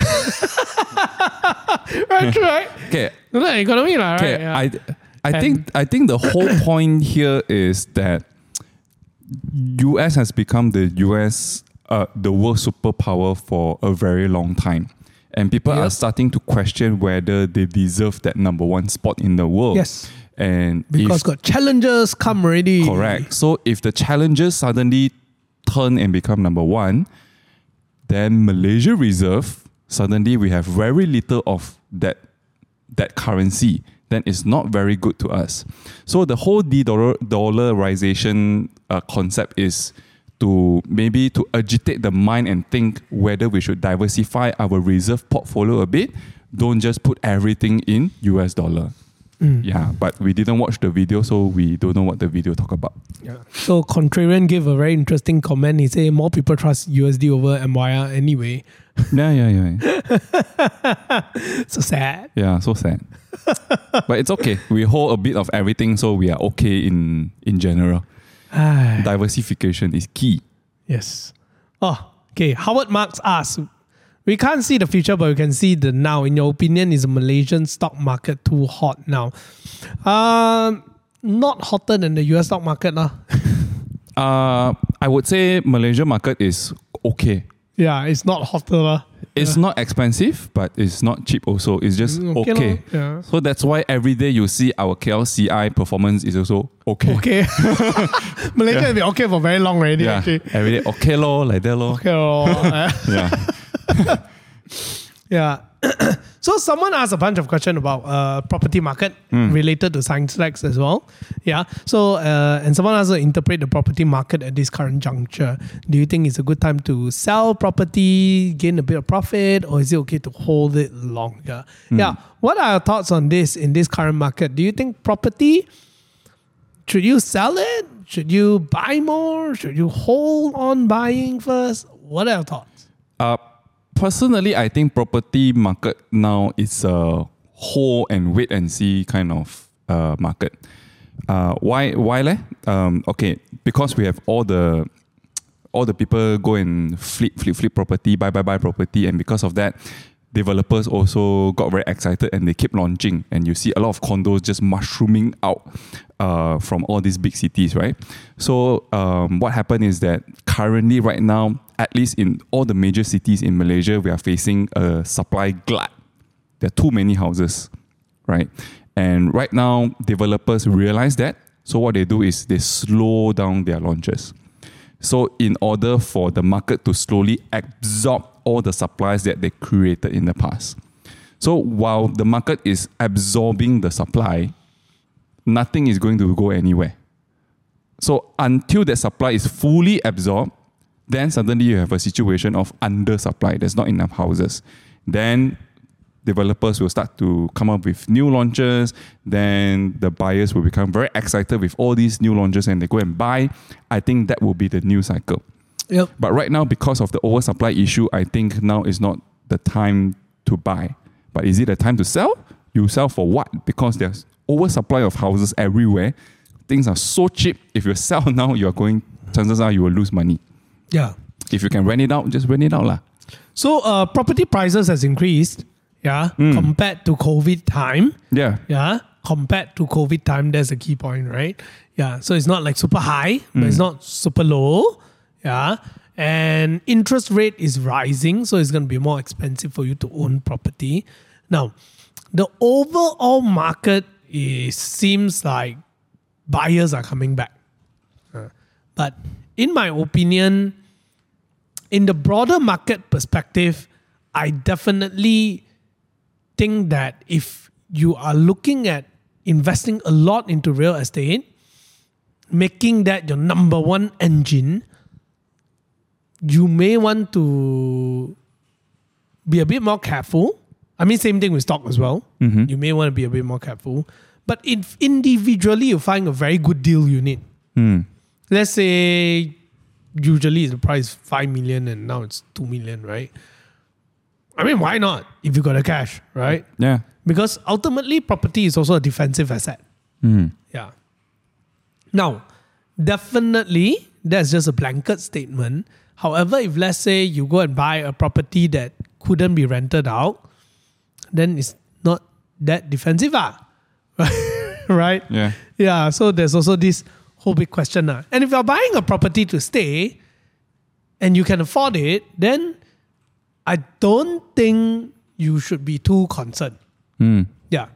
right right Okay. look at the economy la, right Okay. yeah. I I think I think the whole point here is that US has become the US uh, the world superpower for a very long time. And people are starting to question whether they deserve that number one spot in the world. yes And because if, got challenges come already correct. So if the challengers suddenly turn and become number one, then Malaysia Reserve suddenly we have very little of that that currency. Then it's not very good to us. So the whole de-dollarization uh, concept is to maybe to agitate the mind and think whether we should diversify our reserve portfolio a bit. Don't just put everything in US dollar. Mm. Yeah, but we didn't watch the video, so we don't know what the video talk about. Yeah. So Contrarian gave a very interesting comment. He said more people trust USD over MYR anyway. Yeah, yeah, yeah. So sad. Yeah, so sad. but it's okay. We hold a bit of everything, so we are okay in in general. Diversification is key. yes. Oh, okay. Howard Marks asks, we can't see the future, but we can see the now. In your opinion, is the Malaysian stock market too hot now? Um, not hotter than the US stock market, lah. Uh, I would say Malaysia market is okay. yeah, it's not hotter, lah. It's not expensive, but it's not cheap also. It's just Mm, okay. okay yeah. So that's why every day you see our KLCI performance is also okay. Okay. Malaysia has been okay for very long already, Yeah, actually. every day okay lor, like that lor. Okay, lor. Yeah. Yeah. so someone asked a bunch of questions about uh, property market related to science lex as well. Yeah. So uh, and someone asked to interpret the property market at this current juncture. Do you think it's a good time to sell property, gain a bit of profit, or is it okay to hold it longer? Yeah. What are your thoughts on this in this current market? Do you think property should you sell it? Should you buy more? Should you hold on buying first? What are your thoughts? Uh, personally, I think property market now is a hold and wait and see kind of uh, market. Uh, why? Why leh? Um, okay, because we have all the all the people go and flip, flip, flip property, buy, buy, buy property, and because of that, developers also got very excited and they keep launching, and you see a lot of condos just mushrooming out uh, from all these big cities, right? So um, what happened is that currently, right now, at least in all the major cities in Malaysia, we are facing a supply glut. There are too many houses, right? And right now, developers realize that. So what they do is they slow down their launches. So in order for the market to slowly absorb all the supplies that they created in the past. So while the market is absorbing the supply, nothing is going to go anywhere. So until that supply is fully absorbed, then suddenly you have a situation of undersupply. There's not enough houses. Then developers will start to come up with new launches. Then the buyers will become very excited with all these new launches and they go and buy. I think that will be the new cycle. Yep. But right now, because of the oversupply issue, I think now is not the time to buy. But is it a time to sell? You sell for what? Because there's oversupply of houses everywhere. Things are so cheap. If you sell now, you are going. Chances are you will lose money. Yeah. If you can rent it out, just rent it out lah. So uh, property prices has increased, yeah, compared to COVID time. Yeah. Yeah. Compared to COVID time, that's a key point, right? Yeah. So it's not like super high, but it's not super low. Yeah. And interest rate is rising, so it's going to be more expensive for you to own property. Now, the overall market is seems like buyers are coming back. Uh, But in my opinion, in the broader market perspective, I definitely think that if you are looking at investing a lot into real estate, making that your number one engine, you may want to be a bit more careful. I mean, same thing with stock as well. Mm-hmm. You may want to be a bit more careful. But if individually you find a very good deal you need, hmm. let's say usually the price is 5 million and now it's 2 million, right? I mean, why not if you got the cash, right? Yeah. Because ultimately, property is also a defensive asset. Hmm. Yeah. Now, definitely, that's just a blanket statement. However, if let's say you go and buy a property that couldn't be rented out, then it's not that defensive, ah. right? Yeah. Yeah, so there's also this whole big question. now. And if you're buying a property to stay and you can afford it, then I don't think you should be too concerned. Yeah.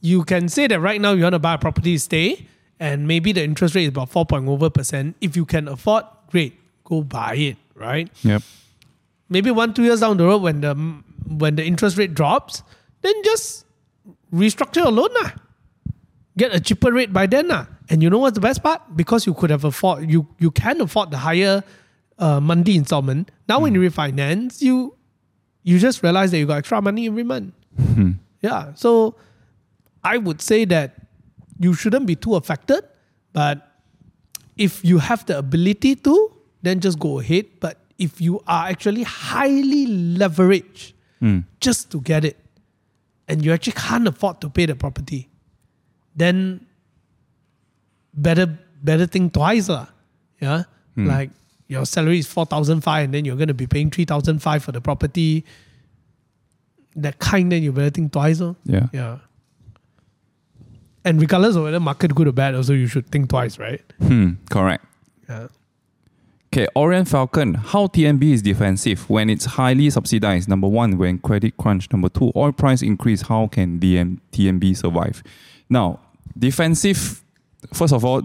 You can say that right now you want to buy a property to stay and maybe the interest rate is about 4 point over percent. If you can afford, great, go buy it, right? Yep. maybe one two years down the road when the when the interest rate drops, then just restructure your loan lah. Get a cheaper rate by then lah. And you know what's the best part? Because you could have afford you you can afford the higher uh, monthly installment. Now when you refinance, you you just realize that you got extra money every month. Yeah. So I would say that you shouldn't be too affected, but if you have the ability to, then just go ahead. But if you are actually highly leveraged just to get it, and you actually can't afford to pay the property, then better better think twice lah. Yeah, like your salary is four thousand five, and then you're going to be paying three thousand five for the property. That kind, then you better think twice. Oh. Yeah. Yeah. And regardless of whether market good or bad, also you should think twice, right? Hmm. Correct. Yeah. Okay, Orient Falcon, how TNB is defensive when it's highly subsidized. Number one, when credit crunch. Number two, oil price increase. How can DM, TNB survive? Now, defensive, first of all,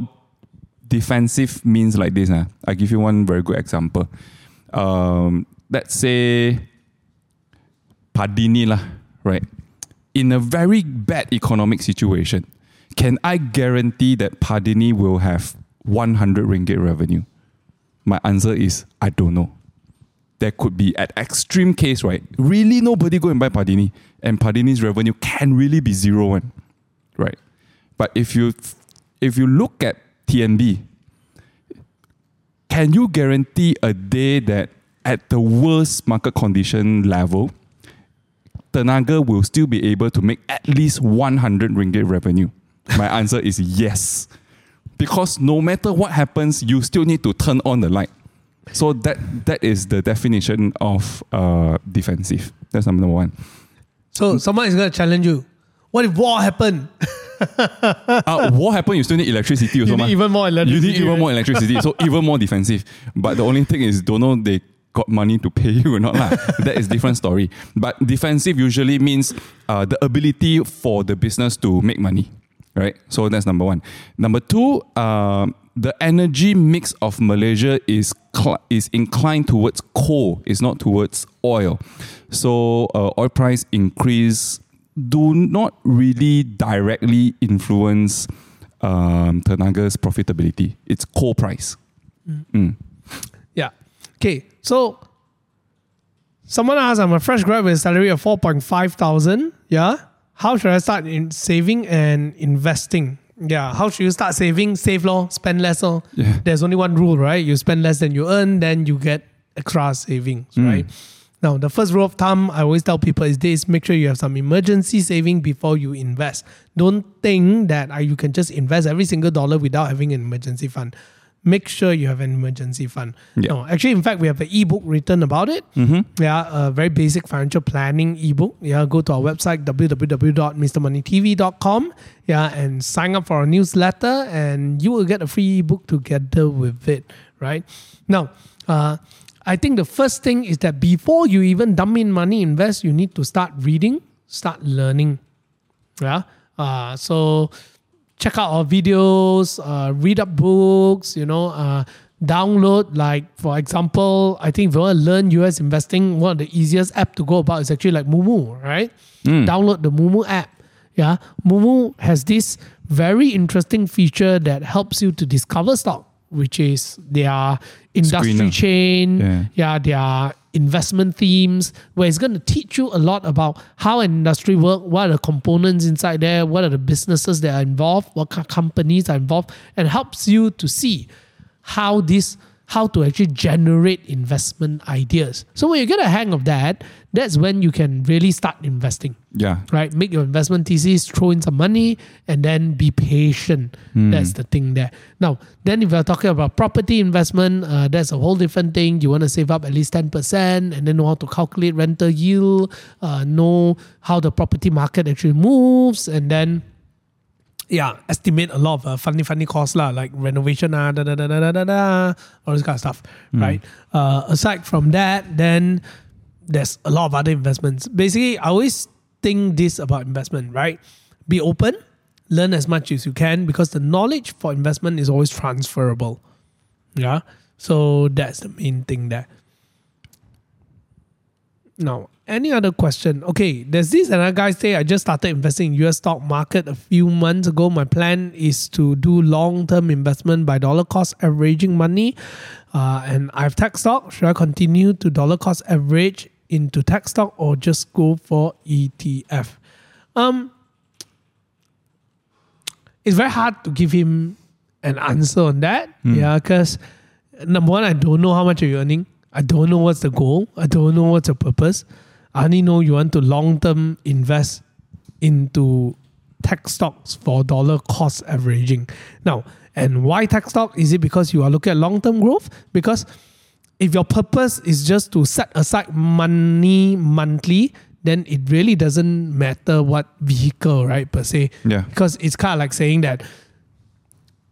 defensive means like this. Huh? I give you one very good example. Um, let's say Padini, lah, right? In a very bad economic situation, can I guarantee that Padini will have 100 ringgit revenue? My answer is I don't know. There could be at extreme case, right? Really nobody go and buy Padini, and Padini's revenue can really be zero one, right? But if you if you look at TNB, can you guarantee a day that at the worst market condition level, Tenaga will still be able to make at least 100 ringgit revenue? My answer is yes. Because no matter what happens, you still need to turn on the light. So that that is the definition of uh, defensive. That's number one. So someone is going to challenge you. What if war happened? Uh, war happen, you still need electricity. You need mah. even more electricity. You need even right? more electricity. so even more defensive. But the only thing is, don't know they got money to pay you or not. lah. that is different story. But defensive usually means uh, the ability for the business to make money. Right? So that's number one. Number two, uh, the energy mix of Malaysia is cl- is inclined towards coal, it's not towards oil. So uh, oil price increase do not really directly influence um, Tenaga's profitability. It's coal price. Mm. Yeah. Okay. So someone asked, I'm a fresh grad with a salary of 4.5 thousand. Yeah. How should I start in saving and investing? Yeah. How should you start saving? Save law, spend less law. Yeah. There's only one rule, right? You spend less than you earn, then you get extra savings, Mm. right? Now, the first rule of thumb I always tell people is this make sure you have some emergency saving before you invest. Don't think that uh, you can just invest every single dollar without having an emergency fund. Make sure you have an emergency fund. Yeah. No, actually, in fact, we have an ebook written about it. Mm-hmm. Yeah, a very basic financial planning ebook. Yeah, go to our website www.mrmoneystv.com. Yeah, and sign up for our newsletter, and you will get a free ebook together with it. Right now, uh, I think the first thing is that before you even dump in money, invest, you need to start reading, start learning. Yeah. Uh, so check out our videos, uh, read up books, you know, uh, download like for example, I think if you want to learn US investing, one of the easiest app to go about is actually like Moomoo, right? Download the Moomoo app. Yeah. Moomoo has this very interesting feature that helps you to discover stock, which is their industry Screener. chain, Yeah. yeah, their investment themes, where it's going to teach you a lot about how an industry work, what are the components inside there, what are the businesses that are involved, what companies are involved, and helps you to see how this how to actually generate investment ideas. So when you get a hang of that, that's when you can really start investing Yeah. right? Make your investment thesis, throw in some money, and then be patient. That's the thing there. Now, then if you're talking about property investment, uh, that's a whole different thing. You want to save up at least 10% and then know how to calculate rental yield, uh, know how the property market actually moves, and then yeah, estimate a lot of uh, funny, funny costs lah, like renovation, ah, da, da, da, da, da, da, all this kind of stuff, right? Uh, aside from that, then there's a lot of other investments. Basically, I always think this about investment, right? Be open, learn as much as you can because the knowledge for investment is always transferable. Yeah. So that's the main thing there. Now, any other question? Okay, there's this another guy say I just started investing in US stock market a few months ago. My plan is to do long term investment by dollar cost averaging money. Uh, and I have tech stock. Should I continue to dollar cost average into tech stock or just go for ETF? Um, it's very hard to give him an answer on that. Yeah, because number one, I don't know how much you're earning. I don't know what's the goal. I don't know what's the purpose. I only know you want to long term invest into tech stocks for dollar cost averaging. Now, and why tech stock? Is it because you are looking at long term growth? Because if your purpose is just to set aside money monthly, then it really doesn't matter what vehicle, right, per se. Yeah. Because it's kind of like saying that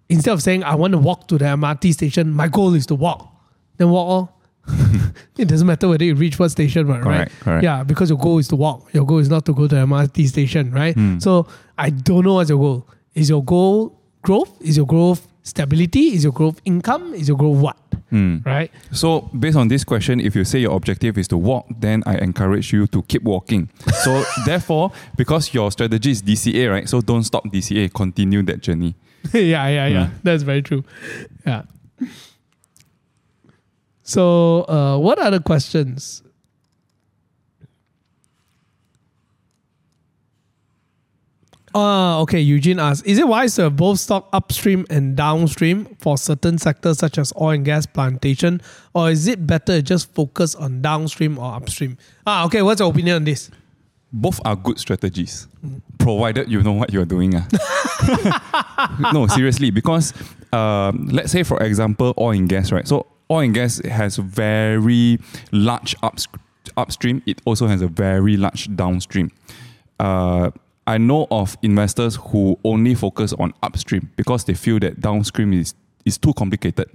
instead of saying I want to walk to the MRT station, my goal is to walk. Then walk all. it doesn't matter whether you reach what station, right? Correct, correct. Yeah, because your goal is to walk. Your goal is not to go to the MRT station, right? Hmm. So I don't know what's your goal. Is your goal growth? Is your growth stability? Is your growth income? Is your growth what? Hmm. Right? So based on this question, if you say your objective is to walk, then I encourage you to keep walking. So therefore, because your strategy is DCA, right? So don't stop DCA. Continue that journey. yeah, yeah, yeah. Yeah. That's very true. Yeah. So, uh, what other questions? Ah, okay. Eugene asks, is it wise to have both stock upstream and downstream for certain sectors such as oil and gas plantation, or is it better to just focus on downstream or upstream? Ah, okay. What's your opinion on this? Both are good strategies, provided you know what you're doing. ah. no, seriously, because um, let's say, for example, oil and gas, right? So oil and gas has very large ups- upstream. It also has a very large downstream. Uh, I know of investors who only focus on upstream because they feel that downstream is, is too complicated.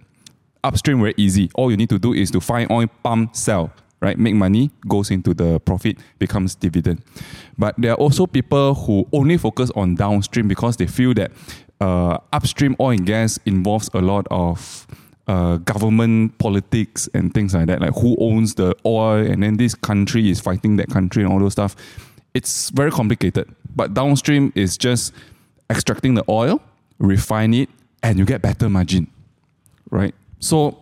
Upstream very easy. All you need to do is to find oil, pump, sell, right? Make money, goes into the profit, becomes dividend. But there are also people who only focus on downstream because they feel that uh, upstream oil and gas involves a lot of uh, government politics and things like that, like who owns the oil, and then this country is fighting that country and all those stuff. It's very complicated. But downstream is just extracting the oil, refine it, and you get better margin, right? So,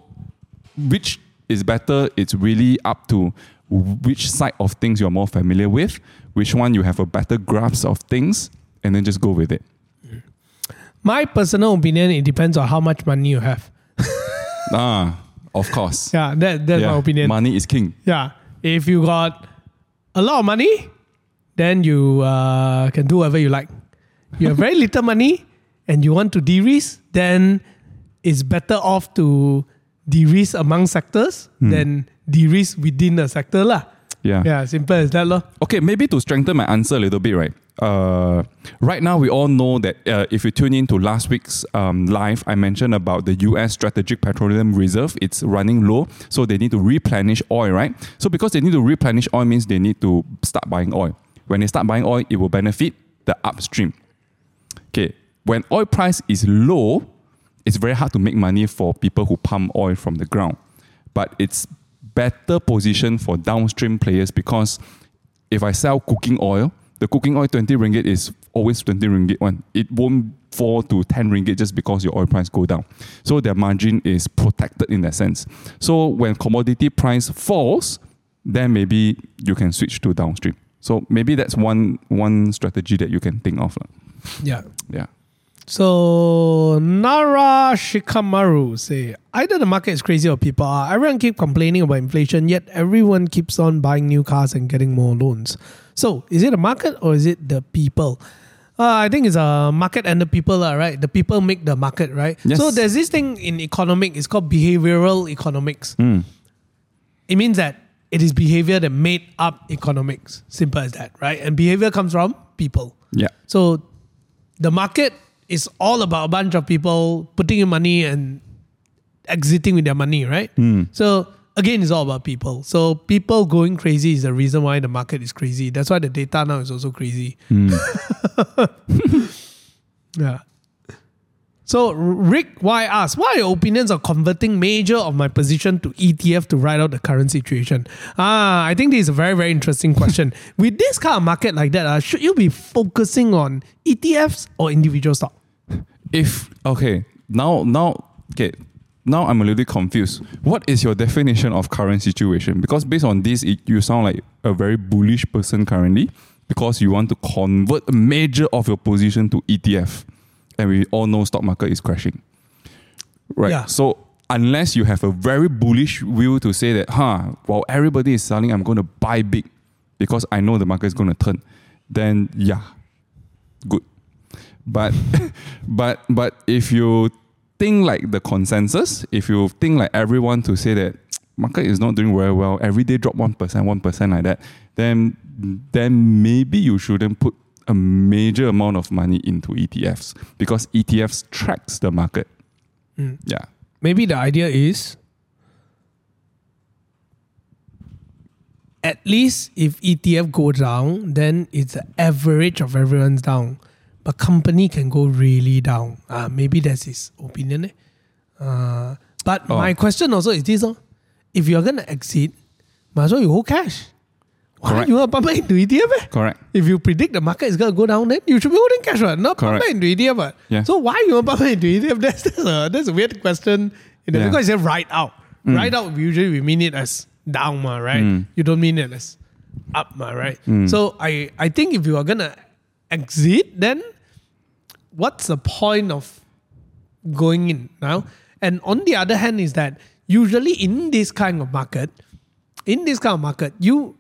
which is better? It's really up to which side of things you're more familiar with, which one you have a better grasp of things, and then just go with it. My personal opinion, it depends on how much money you have. Ah, of course. Yeah, that, that's Yeah, my opinion. Money is king. Yeah. If you got a lot of money, then you uh, can do whatever you like. You have very little money and you want to de-risk, then it's better off to de-risk among sectors than de-risk within a sector. Lah. Yeah. Yeah, simple as that. Lor. Okay, maybe to strengthen my answer a little bit, right? Uh, right now, we all know that uh, if you tune in to last week's um, live, I mentioned about the US Strategic Petroleum Reserve. It's running low, so they need to replenish oil, right? So because they need to replenish oil means they need to start buying oil. When they start buying oil, it will benefit the upstream. Okay, when oil price is low, it's very hard to make money for people who pump oil from the ground. But it's better position for downstream players because if I sell cooking oil, the cooking oil 20 ringgit is always 20 ringgit one. It won't fall to 10 ringgit just because your oil price go down. So their margin is protected in that sense. So when commodity price falls, then maybe you can switch to downstream. So maybe that's one one strategy that you can think of. Yeah. Yeah. So Nara Shikamaru say either the market is crazy or people are. Everyone keep complaining about inflation, yet everyone keeps on buying new cars and getting more loans. So is it the market or is it the people? Uh, I think it's a market and the people, uh, right? The people make the market, right? Yes. So there's this thing in economic, it's called behavioral economics. It means that it is behavior that made up economics. Simple as that, right? And behavior comes from people. Yeah. So the market is all about a bunch of people putting in money and exiting with their money, right? Hmm. So again, it's all about people. So people going crazy is the reason why the market is crazy. That's why the data now is also crazy. Hmm. yeah. So Rick Y asks, what are your opinions on converting major of my position to ETF to ride out the current situation? Ah, I think this is a very, very interesting question. With this kind of market like that, uh, should you be focusing on ETFs or individual stock? if okay now now okay now i'm a little bit confused what is your definition of current situation because based on this it, you sound like a very bullish person currently because you want to convert a major of your position to etf and we all know stock market is crashing right Yeah. so unless you have a very bullish view to say that huh while everybody is selling i'm going to buy big because i know the market is going to turn then yeah good but but but if you think like the consensus, if you think like everyone to say that market is not doing very well, every day drop one percent, one percent like that, then then maybe you shouldn't put a major amount of money into ETFs because ETFs tracks the market. Yeah. Maybe the idea is at least if ETF go down, then it's the average of everyone's down. But company can go really down. Uh, maybe that's his opinion. eh. Uh, but Oh. my question also is this: oh, if you're gonna exit, might as well you hold cash. Why Correct. you want to pump it into ETF? eh? Correct. If you predict the market is gonna go down, then you should be holding cash, right? Not pump Correct. it into ETF. Right? Yeah. So why you want to pump it into ETF? That's, that's, a, that's a weird question. You know, Yeah. Because you say right out. Mm. Right out, usually we mean it as down, ma, right? Mm. You don't mean it as up, ma, right? Mm. So I, I think if you are gonna exit, then what's the point of going in now? And on the other hand, is that usually in this kind of market, in this kind of market, you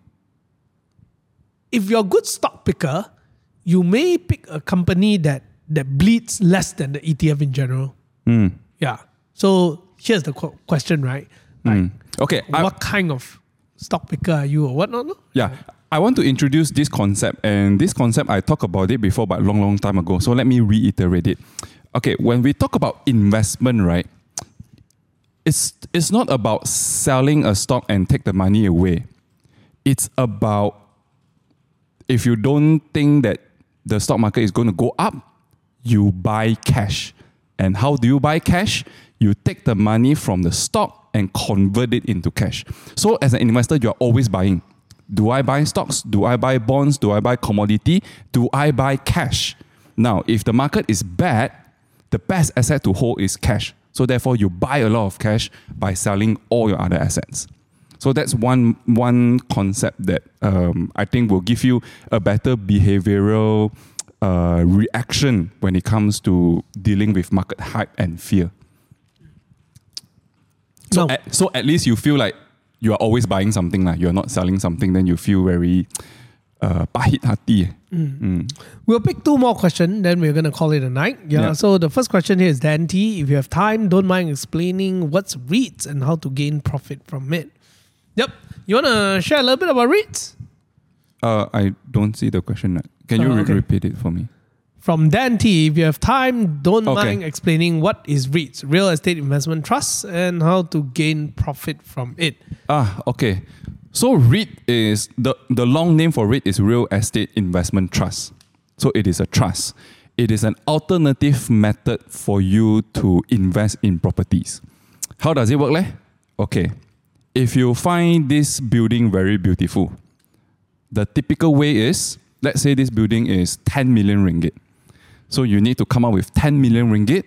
if you're a good stock picker, you may pick a company that that bleeds less than the ETF in general. Hmm. Yeah. So here's the qu- question, right? Hmm. Like, Okay. I- what kind of stock picker are you, or what? No, no. Yeah. I want to introduce this concept, and this concept I talked about it before, but long, long time ago. So let me reiterate it. Okay, when we talk about investment, right? It's it's not about selling a stock and take the money away. It's about if you don't think that the stock market is going to go up, you buy cash. And how do you buy cash? You take the money from the stock and convert it into cash. So as an investor, you're always buying. Do I buy stocks? Do I buy bonds? Do I buy commodity? Do I buy cash? Now, if the market is bad, the best asset to hold is cash. So therefore, you buy a lot of cash by selling all your other assets. So that's one one concept that um, I think will give you a better behavioral uh, reaction when it comes to dealing with market hype and fear. So, No. at, so at least you feel like you are always buying something, like you're not selling something, then you feel very uh, pahit hati. Mm. We'll pick two more questions, then we're going to call it a night. Yeah. Yeah. So the first question here is Dan T. If you have time, don't mind explaining what's REITs and how to gain profit from it. Yep. You want to share a little bit about REITs? Uh, I don't see the question. Can you Oh, re- repeat it for me? From Dan T. If you have time, don't Okay. mind explaining what is REITs, real estate investment trusts, and how to gain profit from it. Ah, okay. So REIT is the, the long name for REIT is Real Estate Investment Trust. So it is a trust. It is an alternative method for you to invest in properties. How does it work? Leh? Okay. If you find this building very beautiful, the typical way is let's say this building is 10 million ringgit. So you need to come up with 10 million ringgit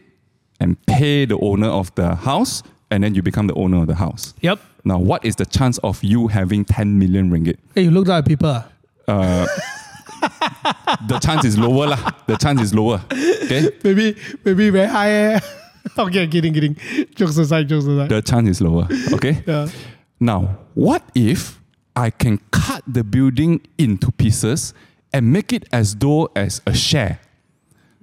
and pay the owner of the house, and then you become the owner of the house. Yep. Now, what is the chance of you having 10 million ringgit? Hey, you look like people. ah. Uh, the chance is lower lah. The chance is lower. Okay, Maybe, maybe very high. eh? okay, kidding, kidding. Jokes aside, jokes aside. the chance is lower. Okay. yeah. Now, what if I can cut the building into pieces and make it as though as a share?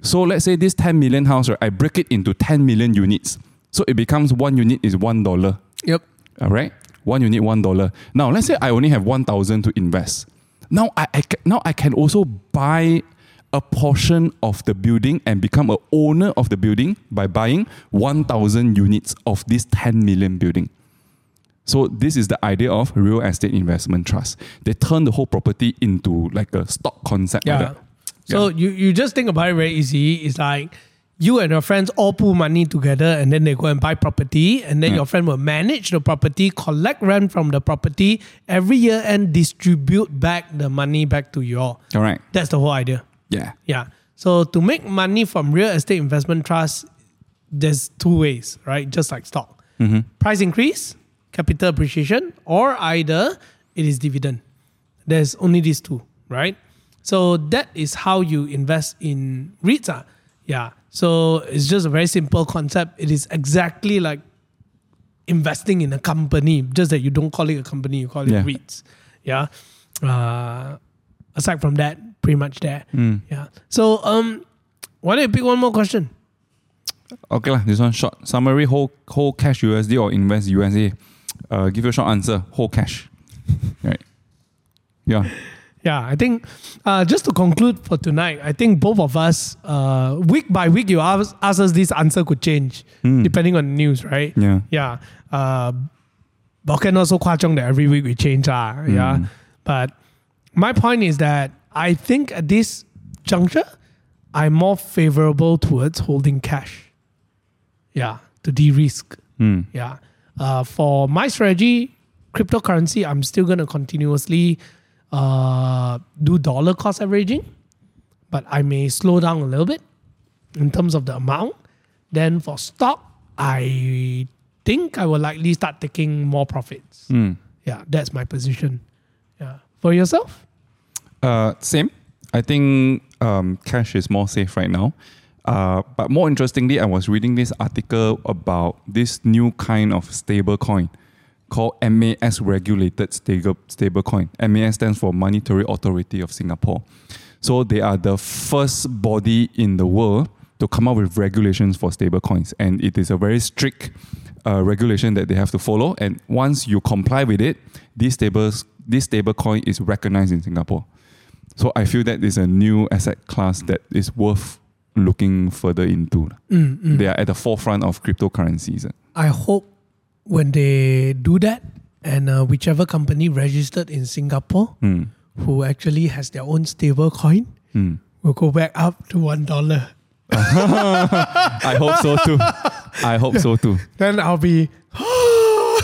So let's say this 10 million house, right, I break it into 10 million units. So it becomes one unit is one dollar. Yep. All right, one unit, one dollar. Now, let's say I only have one thousand to invest. Now, I, I now I can also buy a portion of the building and become a owner of the building by buying one thousand units of this ten million building. So this is the idea of real estate investment trust. They turn the whole property into like a stock concept. Yeah. that. So you, you just think about it very easy. It's like you and your friends all pool money together and then they go and buy property and then Yeah. your friend will manage the property, collect rent from the property every year and distribute back the money back to you all. All right. That's the whole idea. Yeah. Yeah. So to make money from real estate investment trust, there's two ways, right? Just like stock. Mm-hmm. Price increase, capital appreciation, or either it is dividend. There's only these two, right? So that is how you invest in REITs. ah. Yeah. So it's just a very simple concept. It is exactly like investing in a company, just that you don't call it a company, you call it Yeah. REITs. Yeah. Uh, aside from that, pretty much there. Mm. Yeah. So um, why don't you pick one more question? Okay, lah. This one short summary: whole whole cash USD or invest USD. Uh, give you a short answer: whole cash. right. Yeah. Yeah, I think uh, just to conclude for tonight, I think both of us, uh, week by week, you ask, ask us this answer could change Mm. depending on the news, right? Yeah. Yeah. Uh, but can also 夸张 that every week we change. Ah, yeah. Mm. But my point is that I think at this juncture, I'm more favorable towards holding cash. Yeah, to de risk. Mm. Yeah. Uh, for my strategy, cryptocurrency, I'm still going to continuously uh, do dollar cost averaging, but I may slow down a little bit in terms of the amount. Then for stock, I think I will likely start taking more profits. Mm. Yeah, that's my position. Yeah. For yourself? Uh, same. I think um, cash is more safe right now. Uh, but more interestingly, I was reading this article about this new kind of stable coin called MAS regulated stable, stable coin. MAS stands for Monetary Authority of Singapore. So they are the first body in the world to come up with regulations for stable coins. And it is a very strict uh, regulation that they have to follow. And once you comply with it, this stable, this stable coin is recognized in Singapore. So I feel that is a new asset class that is worth looking further into. Mm, mm. They are at the forefront of cryptocurrencies. I hope when they do that, and uh, whichever company registered in Singapore Mm. who actually has their own stable coin Mm. will go back up to one dollar. I hope so too. I hope so too. Then I'll be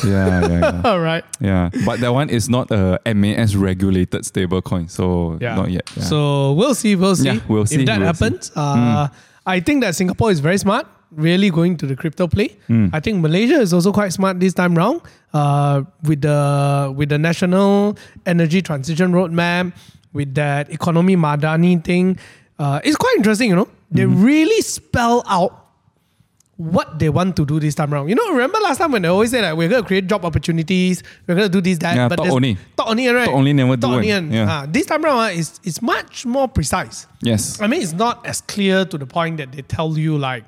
Yeah, yeah, yeah. all right. Yeah, but that one is not a MAS regulated stable coin, so Yeah. not yet. Yeah. So we'll see. We'll see. Yeah, we'll see, If that we'll see. Happens, uh, I think that Singapore is very smart, really going to the crypto play. Hmm. I think Malaysia is also quite smart this time round. Uh, with the with the national energy transition roadmap, with that economy Madani thing, uh, it's quite interesting. You know, they Mm-hmm. really spell out what they want to do this time around. You know, remember last time when they always said that we're going to create job opportunities, we're going to do this, that. Yeah, but talk only. Talk only, right? Talk only, never do Talk it. only, Yeah. ah, this time around, ah, it's, it's much more precise. yes. I mean, it's not as clear to the point that they tell you like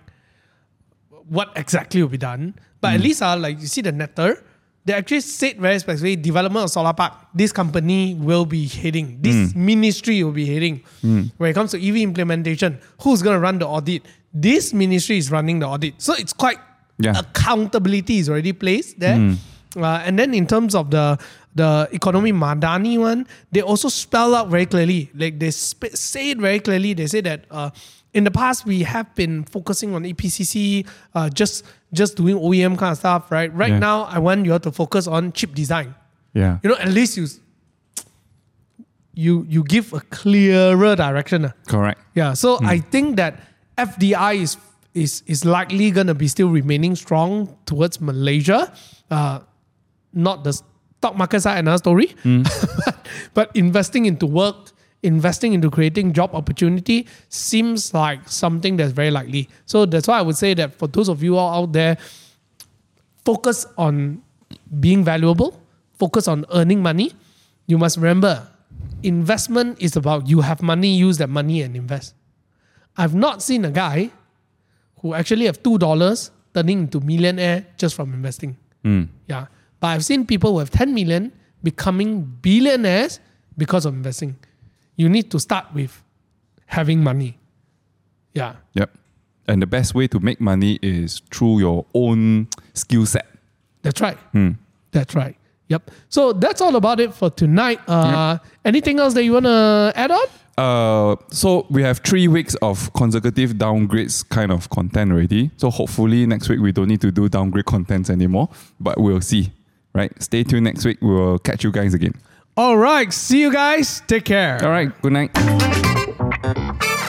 what exactly will be done. But Mm. at least, uh, like you see the netter, they actually said very specifically development of solar park. This company will be heading. This Mm. ministry will be heading. When it comes to EV implementation, who's going to run the audit? This ministry is running the audit. So it's quite Yeah. accountability is already placed there. Mm. Uh, and then in terms of the the economy Madani one, they also spell out very clearly. Like they sp- say it very clearly. They say that uh, in the past we have been focusing on EPCC, uh, just just doing OEM kind of stuff, right? Right Yeah. now, I want you all to focus on chip design. Yeah. You know, at least you you you give a clearer direction. ah. Correct. Yeah, so I think that FDI is is is likely going to be still remaining strong towards Malaysia. Uh, not the stock market side, another story. but, but investing into work, investing into creating job opportunity seems like something that's very likely. So that's why I would say that for those of you all out there, focus on being valuable, focus on earning money. You must remember, investment is about you have money, use that money and invest. I've not seen a guy who actually have two dollars turning into millionaire just from investing. Mm. Yeah. But I've seen people who have 10 million becoming billionaires because of investing. You need to start with having money. Yeah. Yep. And the best way to make money is through your own skill set. That's right. That's right. Yep. So that's all about it for tonight. Uh, Anything else that you want to add on? Uh, so we have three weeks of consecutive downgrades kind of content already. So hopefully next week we don't need to do downgrade contents anymore, but we'll see. Right? Stay tuned next week. We'll catch you guys again. All right. See you guys. Take care. All right. Good night.